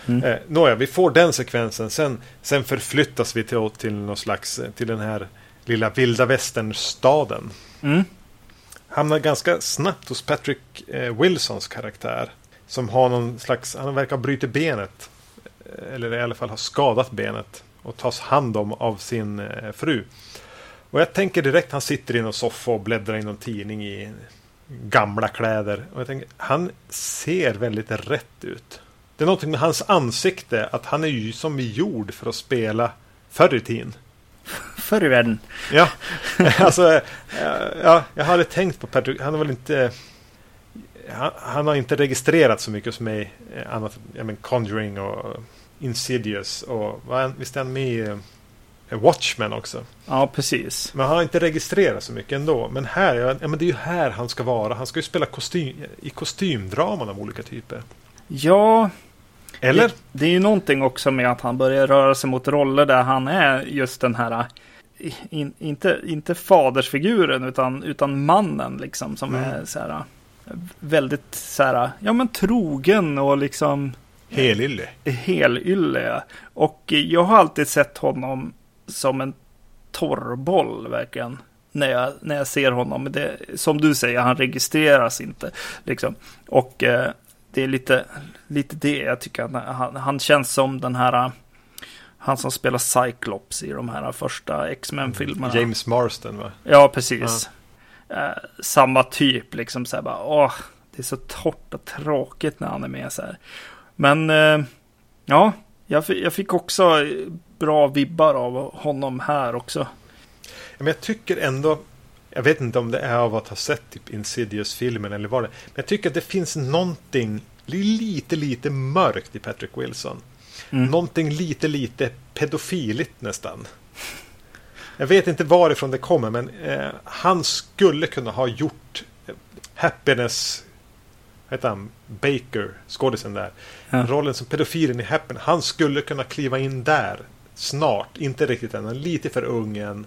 Speaker 1: Mm.
Speaker 2: Eh, Nåja, vi får den sekvensen. Sen, sen förflyttas vi till, till någon slags, eh, till den här lilla vilda västern-staden.
Speaker 1: Mm.
Speaker 2: Hamnar ganska snabbt hos Patrick eh, Wilsons karaktär. Som har någon slags, han verkar ha brutit benet. Eh, Eller i alla fall har skadat benet. Och tas hand om av sin eh, fru. Och jag tänker direkt, han sitter i någon soffa och bläddrar i någon tidning i gamla kläder. Och jag tänker, han ser väldigt rätt ut. Det är någonting med hans ansikte, att han är ju som gjord för att spela förr i tiden. [LAUGHS]
Speaker 1: Förr i världen.
Speaker 2: Ja, [LAUGHS] alltså, eh, ja, jag hade tänkt på Patrick, han har väl inte... Han, han har inte registrerat så mycket hos mig, eh, annat ja, men Conjuring och Insidious och visst är han med i eh, Watchmen också?
Speaker 1: Ja, precis.
Speaker 2: Men han har inte registrerat så mycket ändå. Men här, ja, men det är ju här han ska vara. Han ska ju spela kostym, i kostymdraman av olika typer.
Speaker 1: Ja,
Speaker 2: Eller?
Speaker 1: Det, det är ju någonting också med att han börjar röra sig mot roller där han är just den här, eh, in, inte, inte fadersfiguren utan, utan mannen liksom som
Speaker 2: Mm.
Speaker 1: är så här eh, väldigt så här, ja men trogen och liksom
Speaker 2: Helylle.
Speaker 1: helylle. Och jag har alltid sett honom som en torrboll verkligen. När jag, när jag ser honom. Det, som du säger, han registreras inte. Liksom. Och eh, det är lite, lite det jag tycker. att Han, han känns som den här... eh, Han som spelar Cyclops i de här första X-Men-filmerna.
Speaker 2: James Marston va?
Speaker 1: Ja, precis. Eh, samma typ, liksom så här bara, åh, det är så torrt och tråkigt när han är med så här. Men, eh, ja, jag, jag fick också bra vibbar av honom här också.
Speaker 2: Men jag tycker ändå, jag vet inte om det är av att ha sett typ Insidious-filmen eller vad det Men jag tycker att det finns någonting lite, lite mörkt i Patrick Wilson.
Speaker 1: Mm.
Speaker 2: Någonting lite, lite pedofiligt nästan. Jag vet inte varifrån det kommer men eh, han skulle kunna ha gjort eh, Happiness, heter han, Baker, skådisen där.
Speaker 1: Ja.
Speaker 2: Rollen som pedofilen i Happiness. Han skulle kunna kliva in där snart. Inte riktigt än, han är lite för ung än.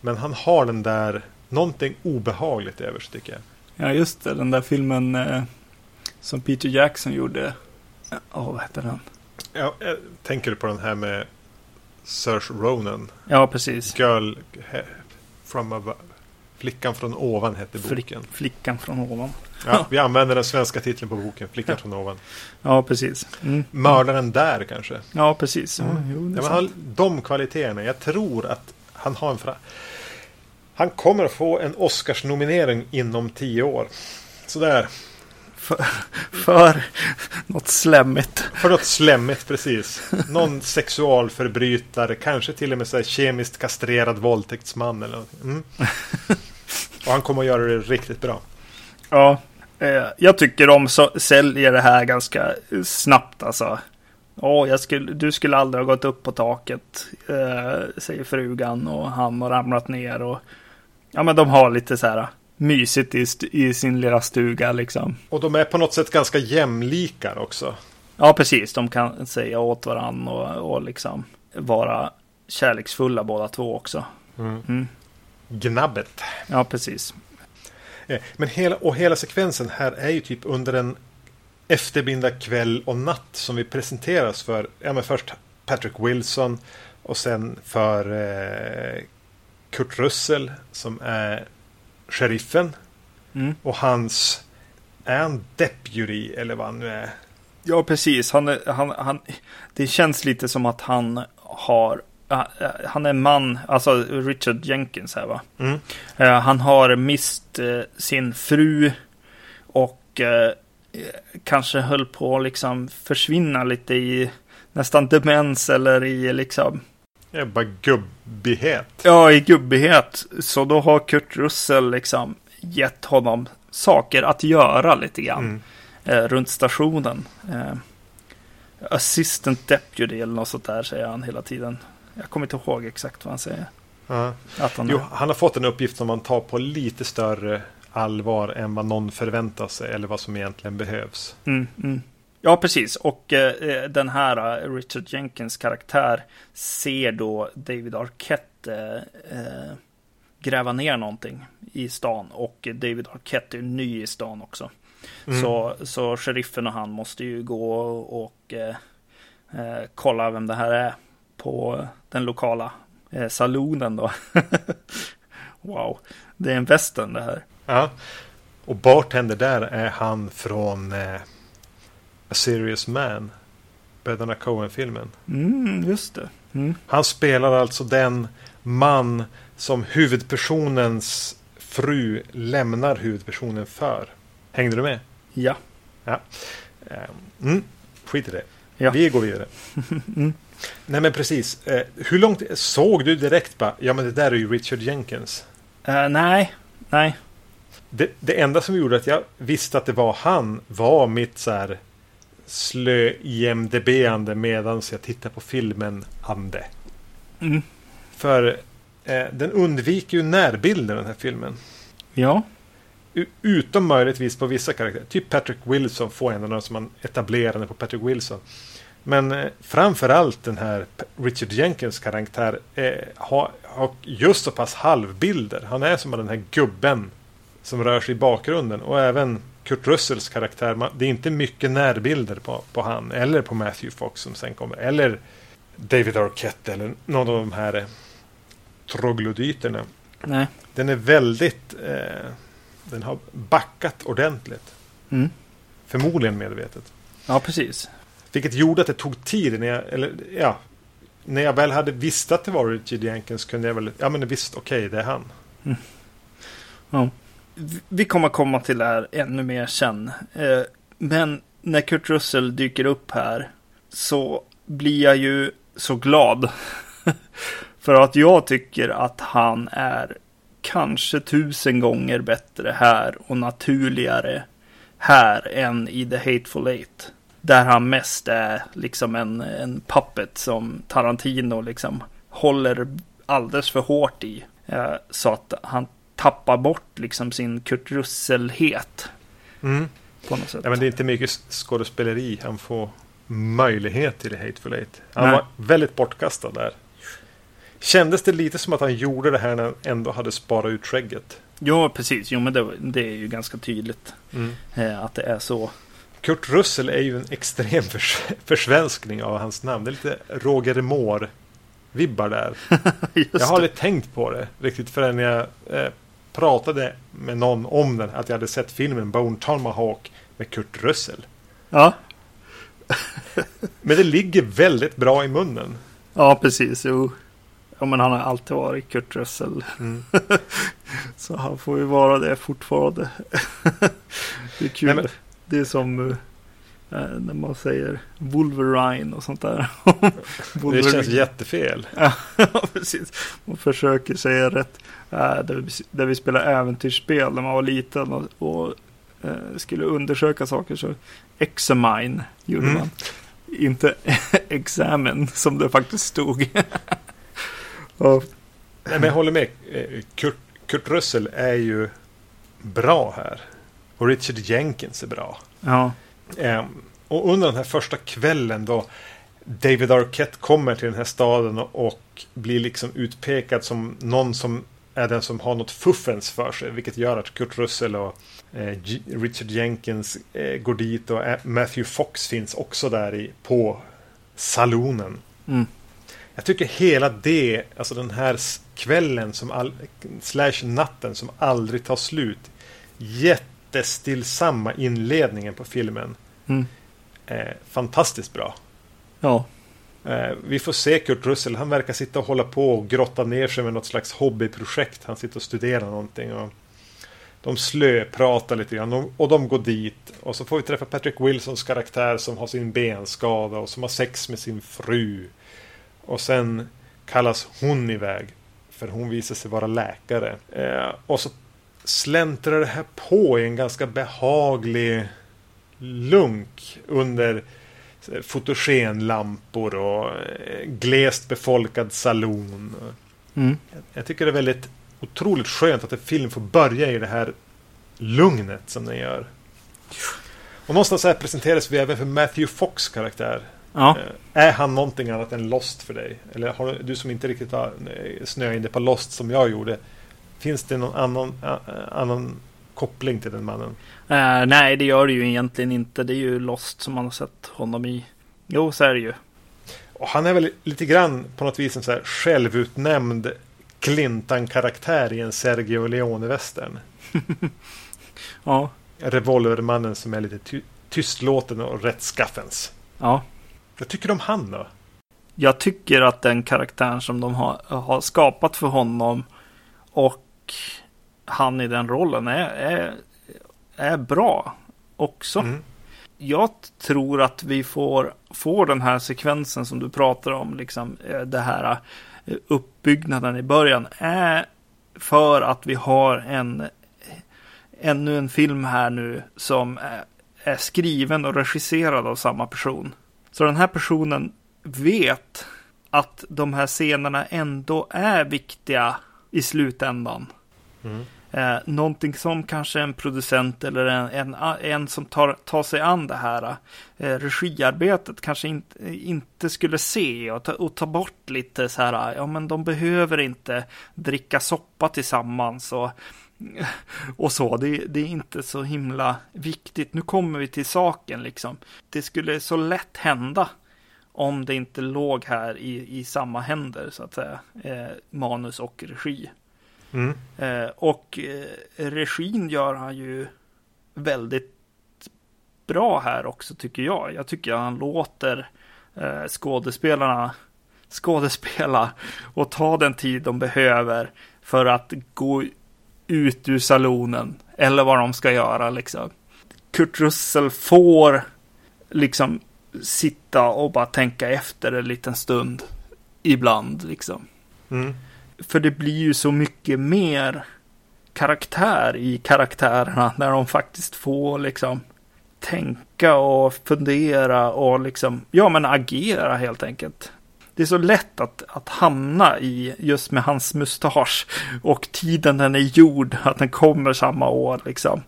Speaker 2: Men han har den där, någonting obehagligt över sig tycker jag.
Speaker 1: Ja, just det, den där filmen eh, som Peter Jackson gjorde. Ja, Åh, vad heter den?
Speaker 2: Ja, eh, tänker du på den här med Saoirse Ronan?
Speaker 1: Ja, precis.
Speaker 2: Girl he, from a, Flickan från ovan hette boken.
Speaker 1: Flick, flickan från ovan.
Speaker 2: Ja, vi använder den svenska titeln på boken, Flickan från ovan.
Speaker 1: Ja, precis. Mm.
Speaker 2: Mördaren där kanske.
Speaker 1: Ja, precis. Ja, jo,
Speaker 2: Ja, han, de kvaliteterna. Jag tror att han har en fra... Han kommer att få en Oscarsnominering inom tio år. Sådär.
Speaker 1: För, för något slemmigt.
Speaker 2: För något slemmigt precis. Någon sexualförbrytare. Kanske till och med så kemiskt kastrerad våldtäktsman. Eller. Mm. Och han kommer att göra det riktigt bra.
Speaker 1: Ja, eh, jag tycker de så, säljer det här ganska snabbt alltså. Åh, jag skulle, du skulle aldrig ha gått upp på taket, eh, säger frugan och han har ramlat ner och ja, men de har lite så här mysigt i, i sin lilla stuga liksom.
Speaker 2: Och de är på något sätt ganska jämlika också.
Speaker 1: Ja, precis. De kan säga åt varandra och, och liksom vara kärleksfulla båda två också.
Speaker 2: Mm.
Speaker 1: Mm.
Speaker 2: Gnabbet.
Speaker 1: Ja, precis.
Speaker 2: Eh, Men hela, och hela sekvensen här är ju typ under en efterbinda kväll och natt som vi presenteras för. Ja, men först Patrick Wilson och sen för eh, Kurt Russell som är sheriffen.
Speaker 1: Mm.
Speaker 2: Och hans, är han deputy eller vad han nu är?
Speaker 1: Ja, precis. Han, han, han, det känns lite som att han har, han är man, alltså Richard Jenkins här va.
Speaker 2: Mm.
Speaker 1: Eh, han har mist eh, sin fru och eh, kanske höll på att liksom försvinna lite i nästan demens eller i liksom,
Speaker 2: Det är bara gubbighet.
Speaker 1: ja i gubbighet. Så då har Kurt Russell liksom gett honom saker att göra lite grann
Speaker 2: Mm.
Speaker 1: eh, runt stationen. Eh, assistant deputy eller något sånt där säger han hela tiden. Jag kommer inte ihåg exakt vad han säger. Att han
Speaker 2: Jo, han har fått en uppgift som man tar på lite större allvar än vad någon förväntar sig eller vad som egentligen behövs.
Speaker 1: mm, mm. Ja, precis. Och eh, den här uh, Richard Jenkins karaktär ser då David Arquette eh, eh, gräva ner någonting i stan. Och David Arquette är ny i stan också. Mm. Så, så sheriffen och han måste ju gå och eh, eh, kolla vem det här är på den lokala eh, salonen då. [LAUGHS] wow, det är en västern det här.
Speaker 2: Ja, och bartender där är han från eh, A Serious Man. Bröderna Coen-filmen.
Speaker 1: Mm, just det. Mm.
Speaker 2: Han spelar alltså den man som huvudpersonens fru lämnar huvudpersonen för. Hängde du med?
Speaker 1: Ja.
Speaker 2: ja. Eh, mm, skit i det.
Speaker 1: Ja.
Speaker 2: Vi går vidare. [LAUGHS] mm. Nej men precis. Eh, hur långt såg du direkt bara? Ja men det där är ju Richard Jenkins.
Speaker 1: Uh, nej, nej.
Speaker 2: Det, det, enda som gjorde att jag visste att det var han var mitt så här slö IMDB-ande medan jag tittar på filmen Ande.
Speaker 1: Mm.
Speaker 2: För eh, den undviker ju närbilder den här filmen.
Speaker 1: Ja.
Speaker 2: Utom möjligtvis på vissa karaktärer. Typ Patrick Wilson får av dem som man etablerade på Patrick Wilson. Men eh, framförallt den här Richard Jenkins karaktär eh, har, har just så pass halvbilder. Han är som den här gubben som rör sig i bakgrunden. Och även Kurt Russells karaktär. Det är inte mycket närbilder på, på han. Eller på Matthew Fox som sen kommer. Eller David Arquette eller någon av de här eh, troglodyterna.
Speaker 1: Nej.
Speaker 2: Den är väldigt... Eh, den har backat ordentligt.
Speaker 1: Mm.
Speaker 2: Förmodligen medvetet.
Speaker 1: Ja, precis.
Speaker 2: Vilket gjorde att det tog tid när jag, eller ja, när jag väl hade visst att det var Richard Jenkins kunde jag väl, ja men visst, okej, okay, det är han.
Speaker 1: Mm. Ja. Vi kommer komma till det här ännu mer sen. Eh, men när Kurt Russell dyker upp här så blir jag ju så glad. [LAUGHS] För att jag tycker att han är kanske tusen gånger bättre här och naturligare här än i The Hateful Eight. Där han mest är liksom en, en puppet som Tarantino liksom håller alldeles för hårt i. Eh, så att han tappar bort liksom sin Kurt Russell-het.
Speaker 2: Mm.
Speaker 1: På något sätt.
Speaker 2: Ja, men det är inte mycket skådespeleri han får möjlighet till i Hateful Eight. Han Nej. var väldigt bortkastad där. Kändes det lite som att han gjorde det här när han ändå hade sparat ut skägget?
Speaker 1: Ja, precis. Jo, men det, det är ju ganska tydligt
Speaker 2: mm.
Speaker 1: eh, att det är så.
Speaker 2: Kurt Russell är ju en extrem förs försvenskning av hans namn. Det är lite Roger Moore vibbar där. [LAUGHS] jag har aldrig tänkt på det riktigt förrän jag eh, pratade med någon om den. Att jag hade sett filmen Bone Tomahawk med Kurt Russell.
Speaker 1: Ja.
Speaker 2: Men det ligger väldigt bra i munnen.
Speaker 1: Ja, precis. Jo. Ja, men han har alltid varit Kurt Russell.
Speaker 2: Mm. [LAUGHS]
Speaker 1: Så han får ju vara det fortfarande. [LAUGHS] det är kul. Nej, men... Det är som uh, när man säger Wolverine och sånt där. [LAUGHS]
Speaker 2: det känns jättefel. [LAUGHS]
Speaker 1: ja, precis. Man försöker säga rätt. Uh, där, vi, där vi spelar äventyrsspel när man var liten och, och uh, skulle undersöka saker. Så Examine gjorde mm. man. Inte [LAUGHS] Examine som det faktiskt stod.
Speaker 2: Ja. Nej, men jag håller med. Eh, Kurt, Kurt Russell är ju bra här. Och Richard Jenkins är bra.
Speaker 1: Ja.
Speaker 2: Um, och under den här första kvällen då David Arquette kommer till den här staden och, blir liksom utpekad som någon som är den som har något fuffens för sig. Vilket gör att Kurt Russell och eh, Richard Jenkins eh, går dit och eh, Matthew Fox finns också där i, på salonen.
Speaker 1: Mm.
Speaker 2: Jag tycker hela det, alltså den här kvällen som all, slash natten som aldrig tar slut. Jättestillsamma inledningen på filmen.
Speaker 1: Mm.
Speaker 2: Eh, fantastiskt bra.
Speaker 1: Ja.
Speaker 2: Eh, vi får se Kurt Russell. Han verkar sitta och hålla på och grotta ner sig med något slags hobbyprojekt. Han sitter och studerar någonting. Och de slöpratar lite grann och de går dit. Och så får vi träffa Patrick Wilsons karaktär som har sin benskada och som har sex med sin fru. Och sen kallas hon iväg. För hon visar sig vara läkare. Eh, och så släntrar det här på i en ganska behaglig lunk under fotogenlampor och eh, glest befolkad salon.
Speaker 1: Mm.
Speaker 2: Jag tycker det är väldigt otroligt skönt att en film får börja i det här lugnet som den gör. Och någonstans här presenteras vi även för Matthew Fox karaktär.
Speaker 1: Ja.
Speaker 2: Eh, Är han någonting annat än Lost för dig? Eller har du- som inte riktigt har eh, snöat in dig på Lost som jag gjorde. Finns det någon annan, a- annan koppling till den mannen?
Speaker 1: Eh, nej, det gör det ju egentligen inte. Det är ju Lost som man har sett honom i. Jo, så är det ju.
Speaker 2: Och han är väl lite grann på något vis en så här självutnämnd Clintan-karaktär i en Sergio Leone-västern. [LAUGHS]
Speaker 1: Ja,
Speaker 2: Revolvermannen som är lite ty- tystlåten och rättskaffens.
Speaker 1: ja.
Speaker 2: Vad tycker du om han då?
Speaker 1: Jag tycker att den karaktären som de har, har skapat för honom och han i den rollen är, är, är bra också.
Speaker 2: Mm.
Speaker 1: Jag tror att vi får, får den här sekvensen som du pratar om, liksom eh, det här eh, uppbyggnaden i början, är för att vi har en ännu en film här nu som är, är skriven och regisserad av samma person. Så den här personen vet att de här scenerna ändå är viktiga i slutändan.
Speaker 2: Mm.
Speaker 1: Eh, någonting som kanske en producent eller en, en, en som tar, tar sig an det här eh, regiarbetet kanske inte, inte skulle se och ta, och ta bort lite så här, ja men de behöver inte dricka soppa tillsammans och, [LAUGHS] och så. Det, det är inte så himla viktigt. Nu kommer vi till saken liksom. Det skulle så lätt hända om det inte låg här i, i samma händer så att säga, eh, manus och regi.
Speaker 2: Mm.
Speaker 1: Eh, och eh, regin gör han ju väldigt bra här också tycker jag. Jag tycker han låter eh, skådespelarna skådespela och ta den tid de behöver för att gå ut ur salonen eller vad de ska göra liksom. Kurt Russell får liksom sitta och bara tänka efter en liten stund ibland liksom.
Speaker 2: Mm.
Speaker 1: För det blir ju så mycket mer karaktär i karaktärerna när de faktiskt får liksom tänka och fundera och liksom, ja men agera helt enkelt. Det är så lätt att, att hamna i just med hans mustasch och tiden den är gjord, att den kommer samma år liksom.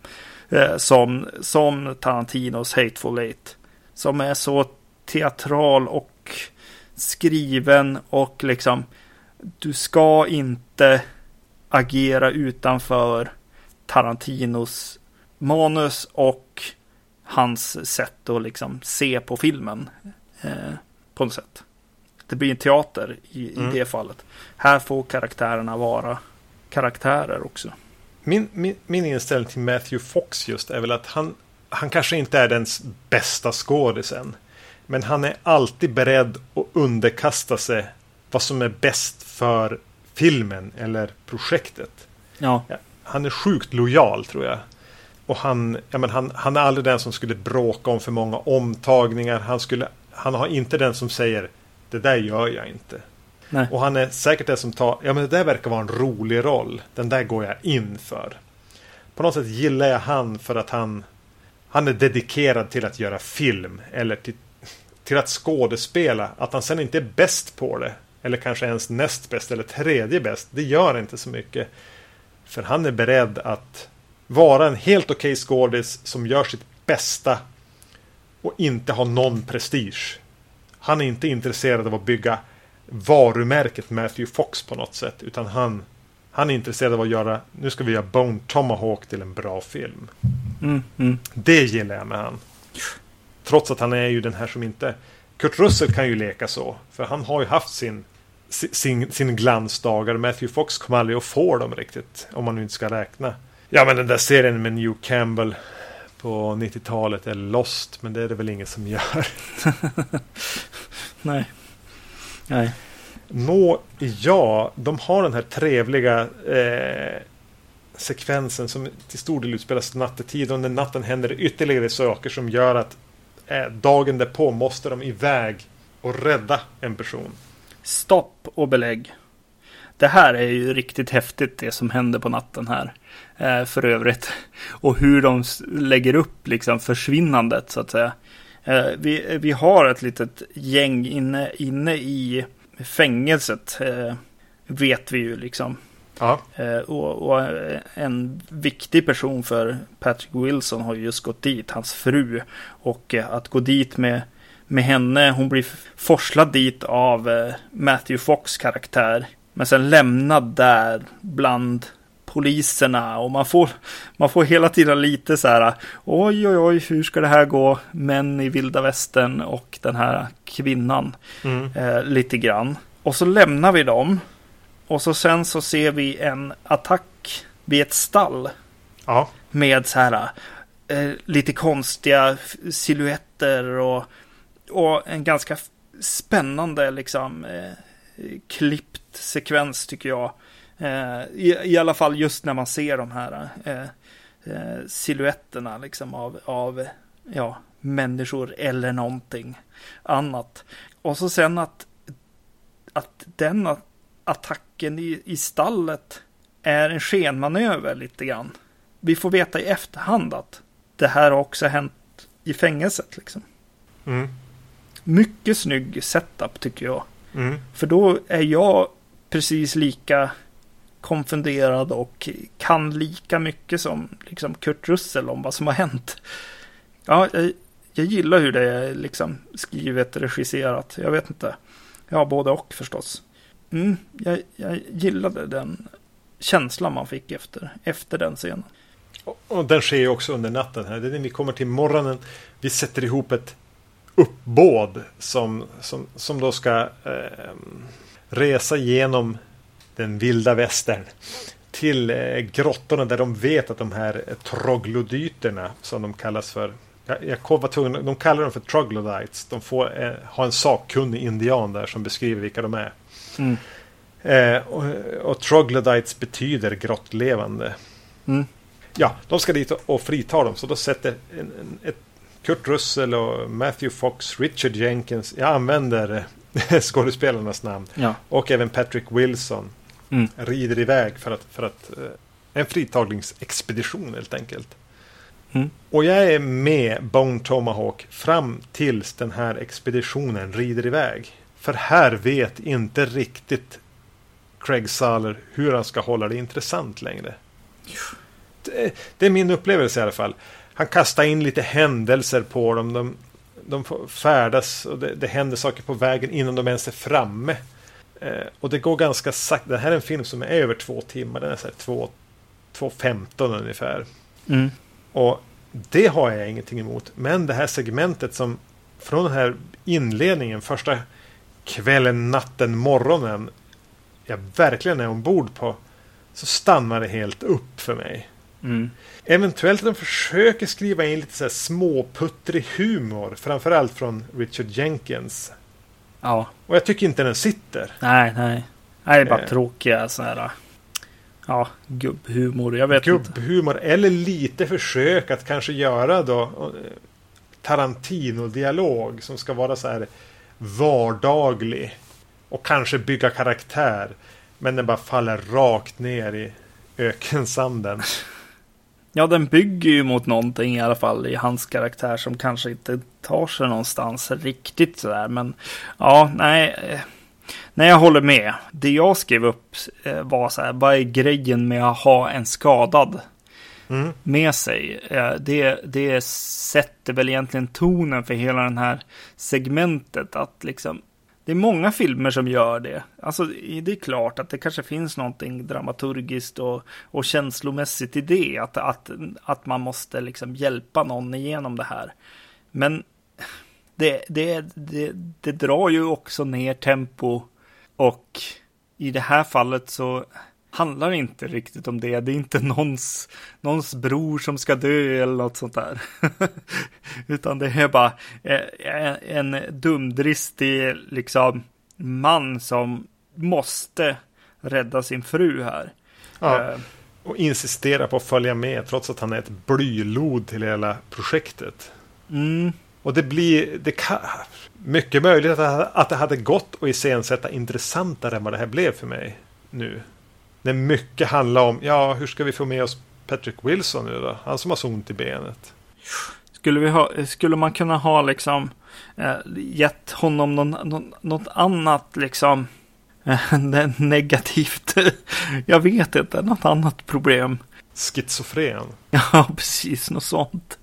Speaker 1: Eh, som, som Tarantinos Hateful Eight. Som är så teatral och skriven och liksom du ska inte agera utanför Tarantinos manus och hans sätt att liksom se på filmen. Eh, på något sätt. Det blir en teater i,
Speaker 2: Mm.
Speaker 1: i det fallet. Här får karaktärerna vara karaktärer också.
Speaker 2: Min, min, min inställning till Matthew Fox just är väl att han, han kanske inte är den bästa skådisen. Men han är alltid beredd att underkasta sig vad som är bäst för filmen eller projektet.
Speaker 1: Ja,
Speaker 2: Han är sjukt lojal tror jag. Och han, ja, men han, han är aldrig den som skulle bråka om för många omtagningar. Han, skulle, han har inte den som säger det där gör jag inte.
Speaker 1: nej.
Speaker 2: Och han är säkert den som tar, ja men det där verkar vara en rolig roll. Den där går jag in för. På något sätt gillar jag han för att han, han är dedikerad till att göra film. Eller till, till att skådespela. Att han sen inte är bäst på det. Eller kanske ens näst bäst eller tredje bäst. Det gör inte så mycket. För han är beredd att vara en helt okej skådis som gör sitt bästa. Och inte ha någon prestige. Han är inte intresserad av att bygga varumärket Matthew Fox på något sätt. Utan han, han är intresserad av att göra, nu ska vi göra Bone Tomahawk till en bra film.
Speaker 1: Mm, mm.
Speaker 2: Det gillar jag med han. Trots att han är ju den här som inte... Kurt Russell kan ju leka så. För han har ju haft sin, sin, sin glansdagar. Matthew Fox kommer aldrig att få dem riktigt. Om man nu inte ska räkna. Ja men den där serien med New Campbell på 90-talet är Lost. Men det är det väl ingen som gör. [LAUGHS]
Speaker 1: Nej. Nej.
Speaker 2: Nå, ja, de har den här trevliga eh, sekvensen som till stor del utspelas nattetid. Och under natten händer ytterligare saker som gör att Eh, dagen därpå måste de iväg och rädda en person.
Speaker 1: Stopp och belägg. Det här är ju riktigt häftigt det som händer på natten här. Eh, för övrigt. Och hur de lägger upp liksom försvinnandet så att säga. Eh, vi, vi har ett litet gäng inne, inne i fängelset. Eh, vet vi ju liksom.
Speaker 2: Ja.
Speaker 1: Eh, och, och en viktig person för Patrick Wilson har ju just gått dit, hans fru. Och eh, att gå dit med, med henne, hon blir forslad dit av eh, Matthew Fox karaktär. Men sen lämnad där bland poliserna och man får, man får hela tiden lite så här oj oj oj hur ska det här gå män i vilda västern och den här kvinnan
Speaker 2: Mm.
Speaker 1: eh, lite grann. Och så lämnar vi dem och så sen så ser vi en attack vid ett stall
Speaker 2: Ja.
Speaker 1: med så här eh, lite konstiga silhuetter och, och en ganska spännande liksom eh, klippt sekvens tycker jag. Eh, i, I alla fall just när man ser de här eh, eh, silhuetterna liksom av, av ja, människor eller någonting annat. Och så sen att, att den a- attacken i, i stallet är en skenmanöver lite grann. Vi får veta i efterhand att det här har också hänt i fängelset. Liksom.
Speaker 2: Mm.
Speaker 1: Mycket snygg setup tycker jag.
Speaker 2: Mm.
Speaker 1: För då är jag precis lika konfunderad och kan lika mycket som liksom Kurt Russell om vad som har hänt. Ja, jag, jag gillar hur det är liksom skrivet, regisserat. Jag vet inte. Ja, både och förstås. Mm, jag, jag gillade den känslan man fick efter, efter den scenen.
Speaker 2: Och, och den sker ju också under natten här. Det är när vi kommer till morgonen. Vi sätter ihop ett uppbåd som, som, som då ska eh, resa genom den vilda västern till eh, grottorna där de vet att de här troglodyterna som de kallas för. Jag, jag var tvungen, de kallar dem för troglodytes. De får eh, ha en sakkunnig indian där som beskriver vilka de är.
Speaker 1: Mm.
Speaker 2: Eh, och, och troglodytes betyder grottlevande.
Speaker 1: Mm.
Speaker 2: Ja, de ska dit och, och frita dem. Så då sätter en, en, ett Kurt Russell och Matthew Fox, Richard Jenkins. Jag använder eh, [LAUGHS] skådespelarnas namn.
Speaker 1: Ja.
Speaker 2: Och även Patrick Wilson.
Speaker 1: Mm.
Speaker 2: Rider iväg för att, för att eh, en fritagningsexpedition helt enkelt.
Speaker 1: Mm.
Speaker 2: Och jag är med Bone Tomahawk fram tills den här expeditionen rider iväg. För här vet inte riktigt Craig Saller hur han ska hålla det intressant längre. Det, det är min upplevelse i alla fall. Han kastar in lite händelser på dem. De, de färdas och det, det händer saker på vägen innan de ens är framme. Eh, och det går ganska sakta. Det här är en film som är över två timmar. Den är så här två, 2.15 ungefär.
Speaker 1: Mm.
Speaker 2: Och det har jag ingenting emot. Men det här segmentet som från den här inledningen, första kvällen, natten, morgonen. Jag verkligen är ombord på. Så stannar det helt upp för mig.
Speaker 1: Mm.
Speaker 2: Eventuellt att de försöker skriva in lite så här småputtrig humor. Framförallt från Richard Jenkins.
Speaker 1: Ja,
Speaker 2: Och jag tycker inte den sitter.
Speaker 1: nej, nej. Nej, det är bara
Speaker 2: Eh.
Speaker 1: tråkiga sådana här. Ja, gubbhumor. Jag vet inte.
Speaker 2: Gubbhumor eller lite försök att kanske göra då eh, Tarantino-dialog som ska vara så här vardaglig och kanske bygga karaktär. Men den bara faller rakt ner i ökensanden.
Speaker 1: Ja, den bygger ju mot någonting i alla fall i hans karaktär som kanske inte tar sig någonstans riktigt sådär. Men ja, nej. Eh, nej, jag håller med. Det jag skrev upp eh, var så här, vad är grejen med att ha en skadad
Speaker 2: Mm.
Speaker 1: med sig? Eh, det, det sätter väl egentligen tonen för hela den här segmentet. Att liksom, det är många filmer som gör det. Alltså, det är klart att det kanske finns någonting dramaturgiskt och, och känslomässigt i det. Att, att, att man måste liksom hjälpa någon igenom det här. Men det, det, det, det drar ju också ner tempo. Och i det här fallet så handlar inte riktigt om det. Det är inte någons, någons bror som ska dö eller något sånt där. [LAUGHS] Utan det är bara eh, en dumdristig liksom man som måste rädda sin fru här.
Speaker 2: Ja,
Speaker 1: Eh,
Speaker 2: och insistera på att följa med trots att han är ett blylod till hela projektet.
Speaker 1: Mm,
Speaker 2: Och det blir det kan, mycket möjligt att det, hade- att det hade gått att iscensätta intressantare än vad det här blev för mig nu. När mycket handlar om, ja, hur ska vi få med oss Patrick Wilson nu då? Han som har så ont i benet.
Speaker 1: Skulle, vi ha, skulle man kunna ha liksom eh, gett honom någon, någon, något annat liksom [LAUGHS] negativt. [LAUGHS] Jag vet inte, något annat problem.
Speaker 2: Schizofren. [LAUGHS]
Speaker 1: Ja, precis, något sånt.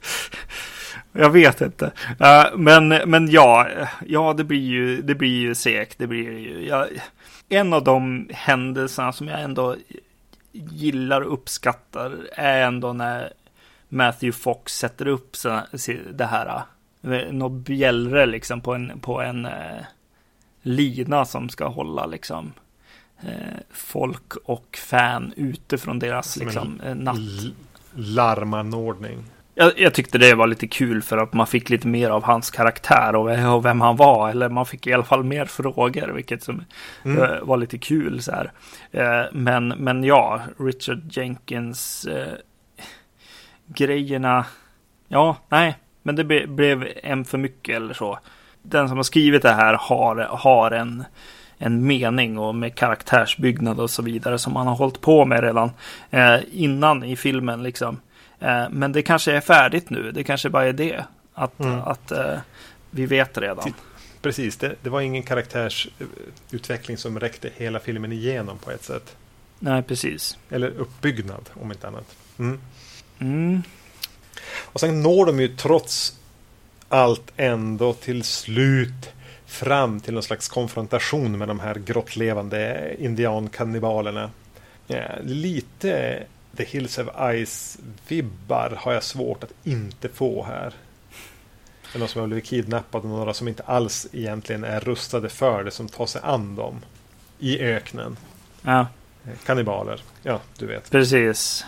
Speaker 1: Jag vet inte. Uh, men, men ja, ja, det blir ju, det blir ju segt. Det blir ju. Jag, en av de händelserna som jag ändå gillar och uppskattar är ändå när Matthew Fox sätter upp det här, eh, något bjällre liksom på en, på en eh, lina som ska hålla liksom eh, folk och fan ute från deras liksom eh, natt.
Speaker 2: Larmanordning.
Speaker 1: Jag, jag, tyckte det var lite kul för att man fick lite mer av hans karaktär och, och vem han var. Eller man fick i alla fall mer frågor, vilket som mm. uh, var lite kul. Så här. Uh, men, men ja, Richard Jenkins uh, grejerna. Ja, nej, men det be, blev en för mycket eller så. Den som har skrivit det här har, har en, en mening och med karaktärsbyggnad och så vidare som man har hållit på med redan innan i filmen liksom. Eh, men det kanske är färdigt nu. Det kanske bara är det. Att, mm. att uh, vi vet redan.
Speaker 2: Precis, det, det, var ingen karaktärsutveckling som räckte hela filmen igenom på ett sätt.
Speaker 1: Nej, precis.
Speaker 2: Eller uppbyggnad om inte annat.
Speaker 1: Mm. Mm.
Speaker 2: Och sen når de ju trots allt ändå till slut fram till någon slags konfrontation med de här grottlevande indiankannibalerna. Ja, lite The Hills of Ice-vibbar har jag svårt att inte få här. Det är någon som har blivit kidnappad och några som inte alls egentligen är rustade för det som tar sig an dem. I öknen.
Speaker 1: Ja.
Speaker 2: Kannibaler. Ja, du vet.
Speaker 1: Precis.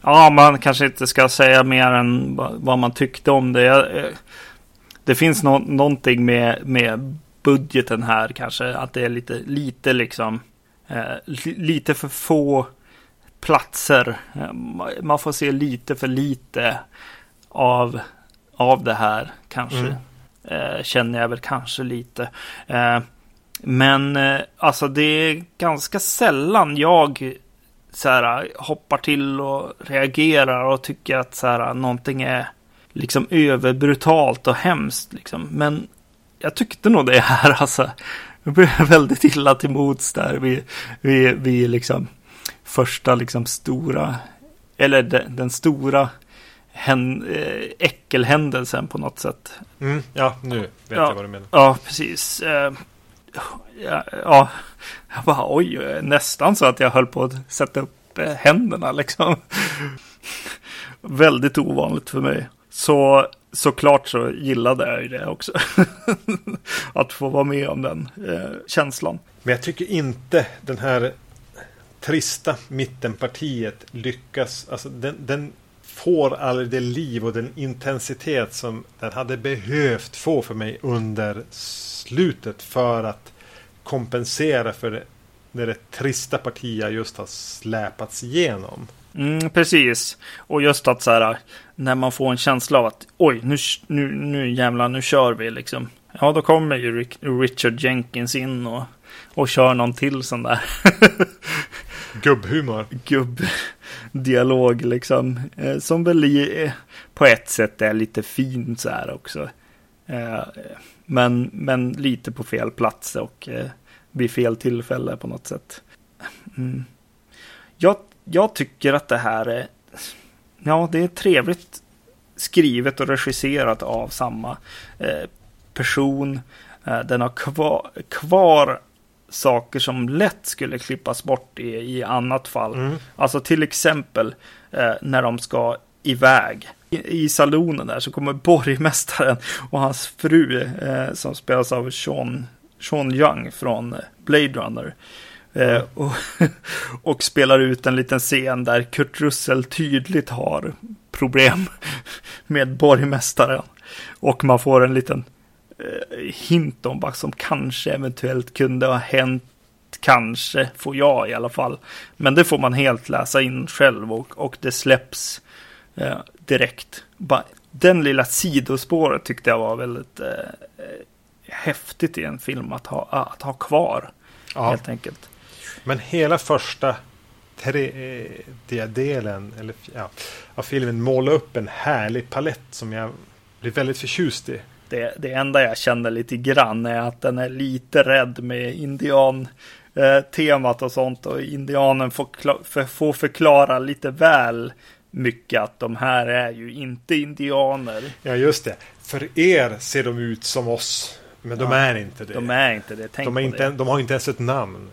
Speaker 1: Ja, man kanske inte ska säga mer än vad man tyckte om det. Det finns no någonting med, med budgeten här kanske. Att det är lite, lite liksom. Eh, lite för få platser. Man får se lite för lite av, av det här kanske. Mm. Eh, känner jag väl kanske lite. Eh, men eh, alltså det är ganska sällan jag så här, hoppar till och reagerar och tycker att så här, någonting är liksom överbrutalt och hemskt. Liksom. Men jag tyckte nog det här [LAUGHS] alltså. Jag blev väldigt illa till mods där. Vi, vi, vi liksom första liksom stora, eller den, den stora hän, äh, äckelhändelsen på något sätt.
Speaker 2: Mm, ja, nu vet
Speaker 1: ja,
Speaker 2: jag vad du menar.
Speaker 1: Ja, precis. Uh, ja, ja, jag bara oj, nästan så att jag höll på att sätta upp äh, händerna liksom. [LAUGHS] Väldigt ovanligt för mig. Så såklart så gillade jag ju det också. [LAUGHS] att få vara med om den eh, känslan.
Speaker 2: Men jag tycker inte den här trista mittenpartiet lyckas. Alltså den, den får aldrig det liv och den intensitet som den hade behövt få för mig under slutet för att kompensera för det, det, det trista partiet just har släpats igenom.
Speaker 1: Mm, precis. Och just att så här, när man får en känsla av att oj, nu, nu, nu jävlar, nu kör vi liksom. Ja, då kommer ju Richard Jenkins in och, och kör någon till sån där. [LAUGHS]
Speaker 2: Gubbhumor.
Speaker 1: Gubbdialog liksom. Eh, som väl i, eh, på ett sätt är lite fint så här också. Eh, men, men lite på fel plats och eh, vid fel tillfälle på något sätt. Mm. Jag, jag tycker att det här är, ja det är trevligt skrivet och regisserat av samma eh, person. Eh, den har kvar, kvar saker som lätt skulle klippas bort i, i annat fall. Mm. Alltså till exempel eh, när de ska iväg. I, I salonen där så kommer borgmästaren och hans fru eh, som spelas av Sean, Sean Young från Blade Runner. Eh, mm. och, [LAUGHS] och, spelar ut en liten scen där Kurt Russell tydligt har problem [LAUGHS] med borgmästaren. Och man får en liten hint om vad som kanske eventuellt kunde ha hänt. Kanske, får jag i alla fall. Men det får man helt läsa in själv och, och det släpps eh, direkt. Bara, den lilla sidospåret tyckte jag var väldigt eh, häftigt i en film att ha, att ha kvar. Ja. Helt enkelt.
Speaker 2: Men hela första tredje delen eller, ja, av filmen målar upp en härlig palett som jag blir väldigt förtjust i.
Speaker 1: Det, det enda jag känner lite grann är att den är lite rädd med indian eh, temat och sånt och indianen får, för, får förklara lite väl mycket att de här är ju inte indianer.
Speaker 2: Ja, just det. För er ser de ut som oss. Men de ja, är inte det.
Speaker 1: De är inte det. Tänk
Speaker 2: de, är inte, det. de har inte ens ett namn.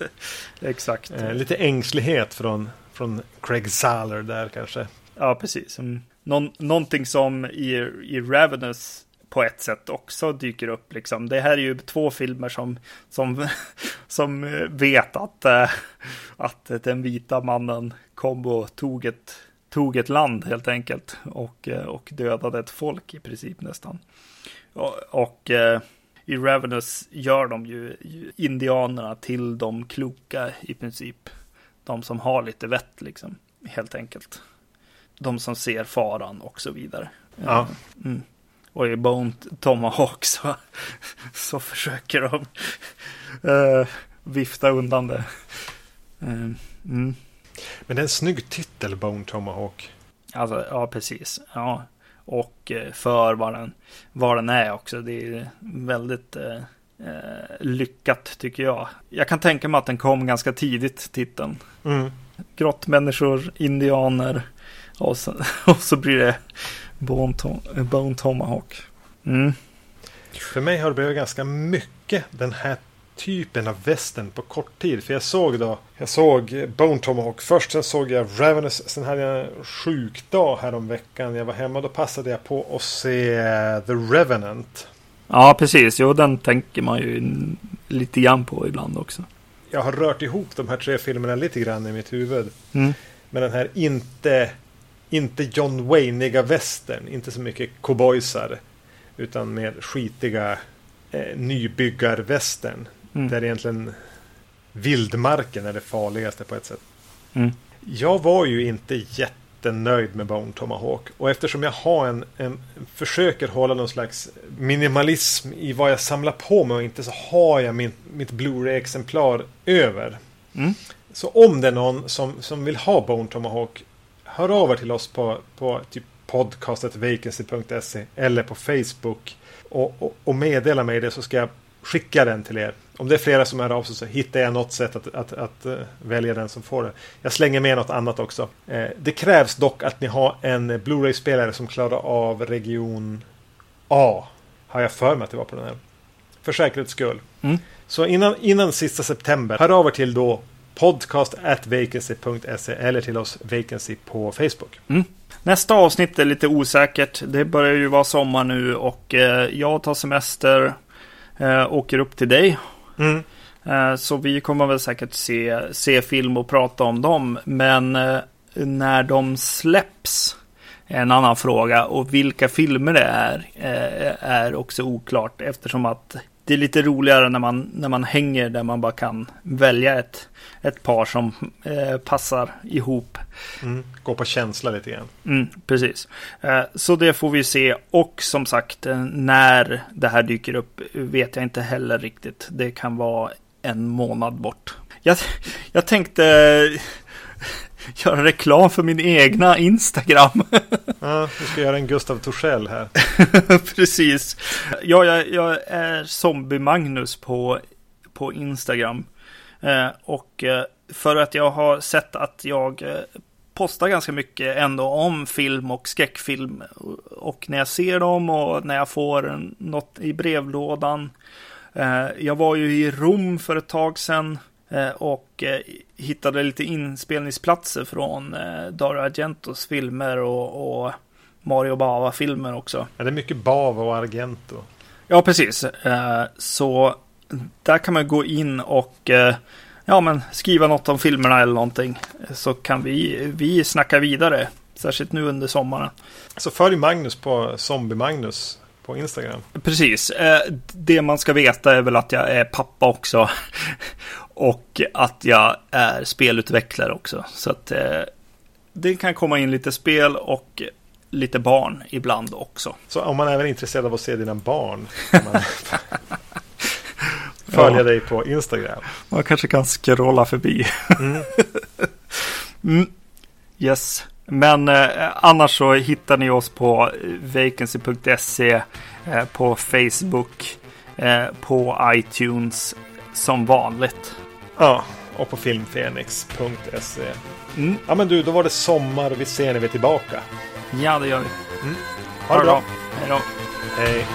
Speaker 2: [LAUGHS]
Speaker 1: Exakt.
Speaker 2: Eh, lite ängslighet från, från Craig Saller där kanske.
Speaker 1: Ja, precis. Mm. Någon, någonting som i, i Ravenous på ett sätt också dyker upp. Liksom. Det här är ju två filmer som, som, [LAUGHS] som vet att, äh, att den vita mannen kom och tog ett, tog ett land helt enkelt och, eh, och dödade ett folk i princip nästan. Och, och i Ravenous gör de ju indianerna till de kloka i princip. De som har lite vett liksom, helt enkelt. De som ser faran och så vidare.
Speaker 2: Ja.
Speaker 1: Mm. Och i Bone Tomahawk så, så försöker de uh, vifta undan det. Uh, mm.
Speaker 2: Men det är en snygg titel, Bone Tomahawk.
Speaker 1: Alltså, ja, precis. Ja. Och eh, för vad den, vad den är också. Det är väldigt eh, lyckat tycker jag. Jag kan tänka mig att den kom ganska tidigt, titeln.
Speaker 2: Mm.
Speaker 1: Grottmänniskor, indianer och så, [LAUGHS] och så blir det Bone, Bone Tomahawk. Mm.
Speaker 2: För mig har det blivit ganska mycket den här typen av västern på kort tid. För jag såg då, jag såg Bone Tomahawk först, sen såg jag Ravenous, sen hade jag en sjukdag häromveckan. Jag var hemma, då passade jag på att se The Revenant.
Speaker 1: Ja, precis. Jo, den tänker man ju lite grann på ibland också.
Speaker 2: Jag har rört ihop de här tre filmerna lite grann i mitt huvud.
Speaker 1: Mm.
Speaker 2: Men den här inte inte John Wayne-iga västern, inte så mycket cowboysar. Utan mer skitiga eh, nybyggarvästern. Mm. Där egentligen vildmarken är det farligaste på ett sätt.
Speaker 1: Mm.
Speaker 2: Jag var ju inte jättenöjd med Bone Tomahawk. Och eftersom jag har en, en, försöker hålla någon slags minimalism i vad jag samlar på mig och inte så har jag min, mitt Blu-ray-exemplar över.
Speaker 1: Mm.
Speaker 2: Så om det är någon som, som vill ha Bone Tomahawk hör av er till oss på, på typ podcastetvacancy.se eller på Facebook och, och, och, meddela mig det så ska jag skicka den till er. Om det är flera som hör av sig så hittar jag något sätt att, att, att, uh, välja den som får det. Jag slänger med något annat också. Eh, det krävs dock att ni har en Blu-ray-spelare som klarar av region A. Har jag för mig att det var på den här. För säkerhets skull.
Speaker 1: Mm.
Speaker 2: Så innan, innan sista september, hör av er till då podcast at vacancy.se eller till oss vacancy på Facebook.
Speaker 1: Mm. Nästa avsnitt är lite osäkert. Det börjar ju vara sommar nu och eh, jag tar semester. Eh, åker upp till dig.
Speaker 2: Mm.
Speaker 1: Eh, så vi kommer väl säkert se, se film och prata om dem. Men när de släpps är en annan fråga. Och vilka filmer det är är också oklart eftersom att det är lite roligare när man, när man hänger där man bara kan välja ett, ett par som eh, passar ihop.
Speaker 2: Mm, gå på känsla lite grann.
Speaker 1: Mm, precis. Eh, så det får vi se. Och som sagt, eh, när det här dyker upp vet jag inte heller riktigt. Det kan vara en månad bort. Jag, jag tänkte göra reklam för min egna Instagram. [LAUGHS]
Speaker 2: Ja, du ska göra en Gustav Torssell här. [LAUGHS]
Speaker 1: Precis. Ja, jag, jag är Zombie-Magnus på, på Instagram. Eh, och eh, för att jag har sett att jag eh, postar ganska mycket ändå om film och skräckfilm. Och när jag ser dem och när jag får något i brevlådan. Eh, jag var ju i Rom för ett tag sedan. Eh, och eh, hittade lite inspelningsplatser från eh, Dario Argentos filmer och, och Mario Bava-filmer också.
Speaker 2: Ja, det är mycket Bava och Argento.
Speaker 1: Ja, precis. Så där kan man gå in och ja, men skriva något om filmerna eller någonting. Så kan vi, vi snacka vidare. Särskilt nu under sommaren.
Speaker 2: Så följ Magnus på Zombie Magnus på Instagram.
Speaker 1: Precis. Det man ska veta är väl att jag är pappa också. Och att jag är spelutvecklare också. Så att eh, det kan komma in lite spel och lite barn ibland också.
Speaker 2: Så om man är intresserad av att se dina barn. Man [LAUGHS] följa ja. dig på Instagram.
Speaker 1: Man kanske kan scrolla förbi. Mm. [LAUGHS] mm. Yes. Men eh, annars så hittar ni oss på vacancy.se, eh, på Facebook, eh, på iTunes som vanligt.
Speaker 2: Ja, och på filmfenix.se.
Speaker 1: Mm.
Speaker 2: Ja men du, då var det sommar. Vi ser när vi är tillbaka.
Speaker 1: Ja, det gör vi.
Speaker 2: Ha det bra.
Speaker 1: Hej då.
Speaker 2: Hej.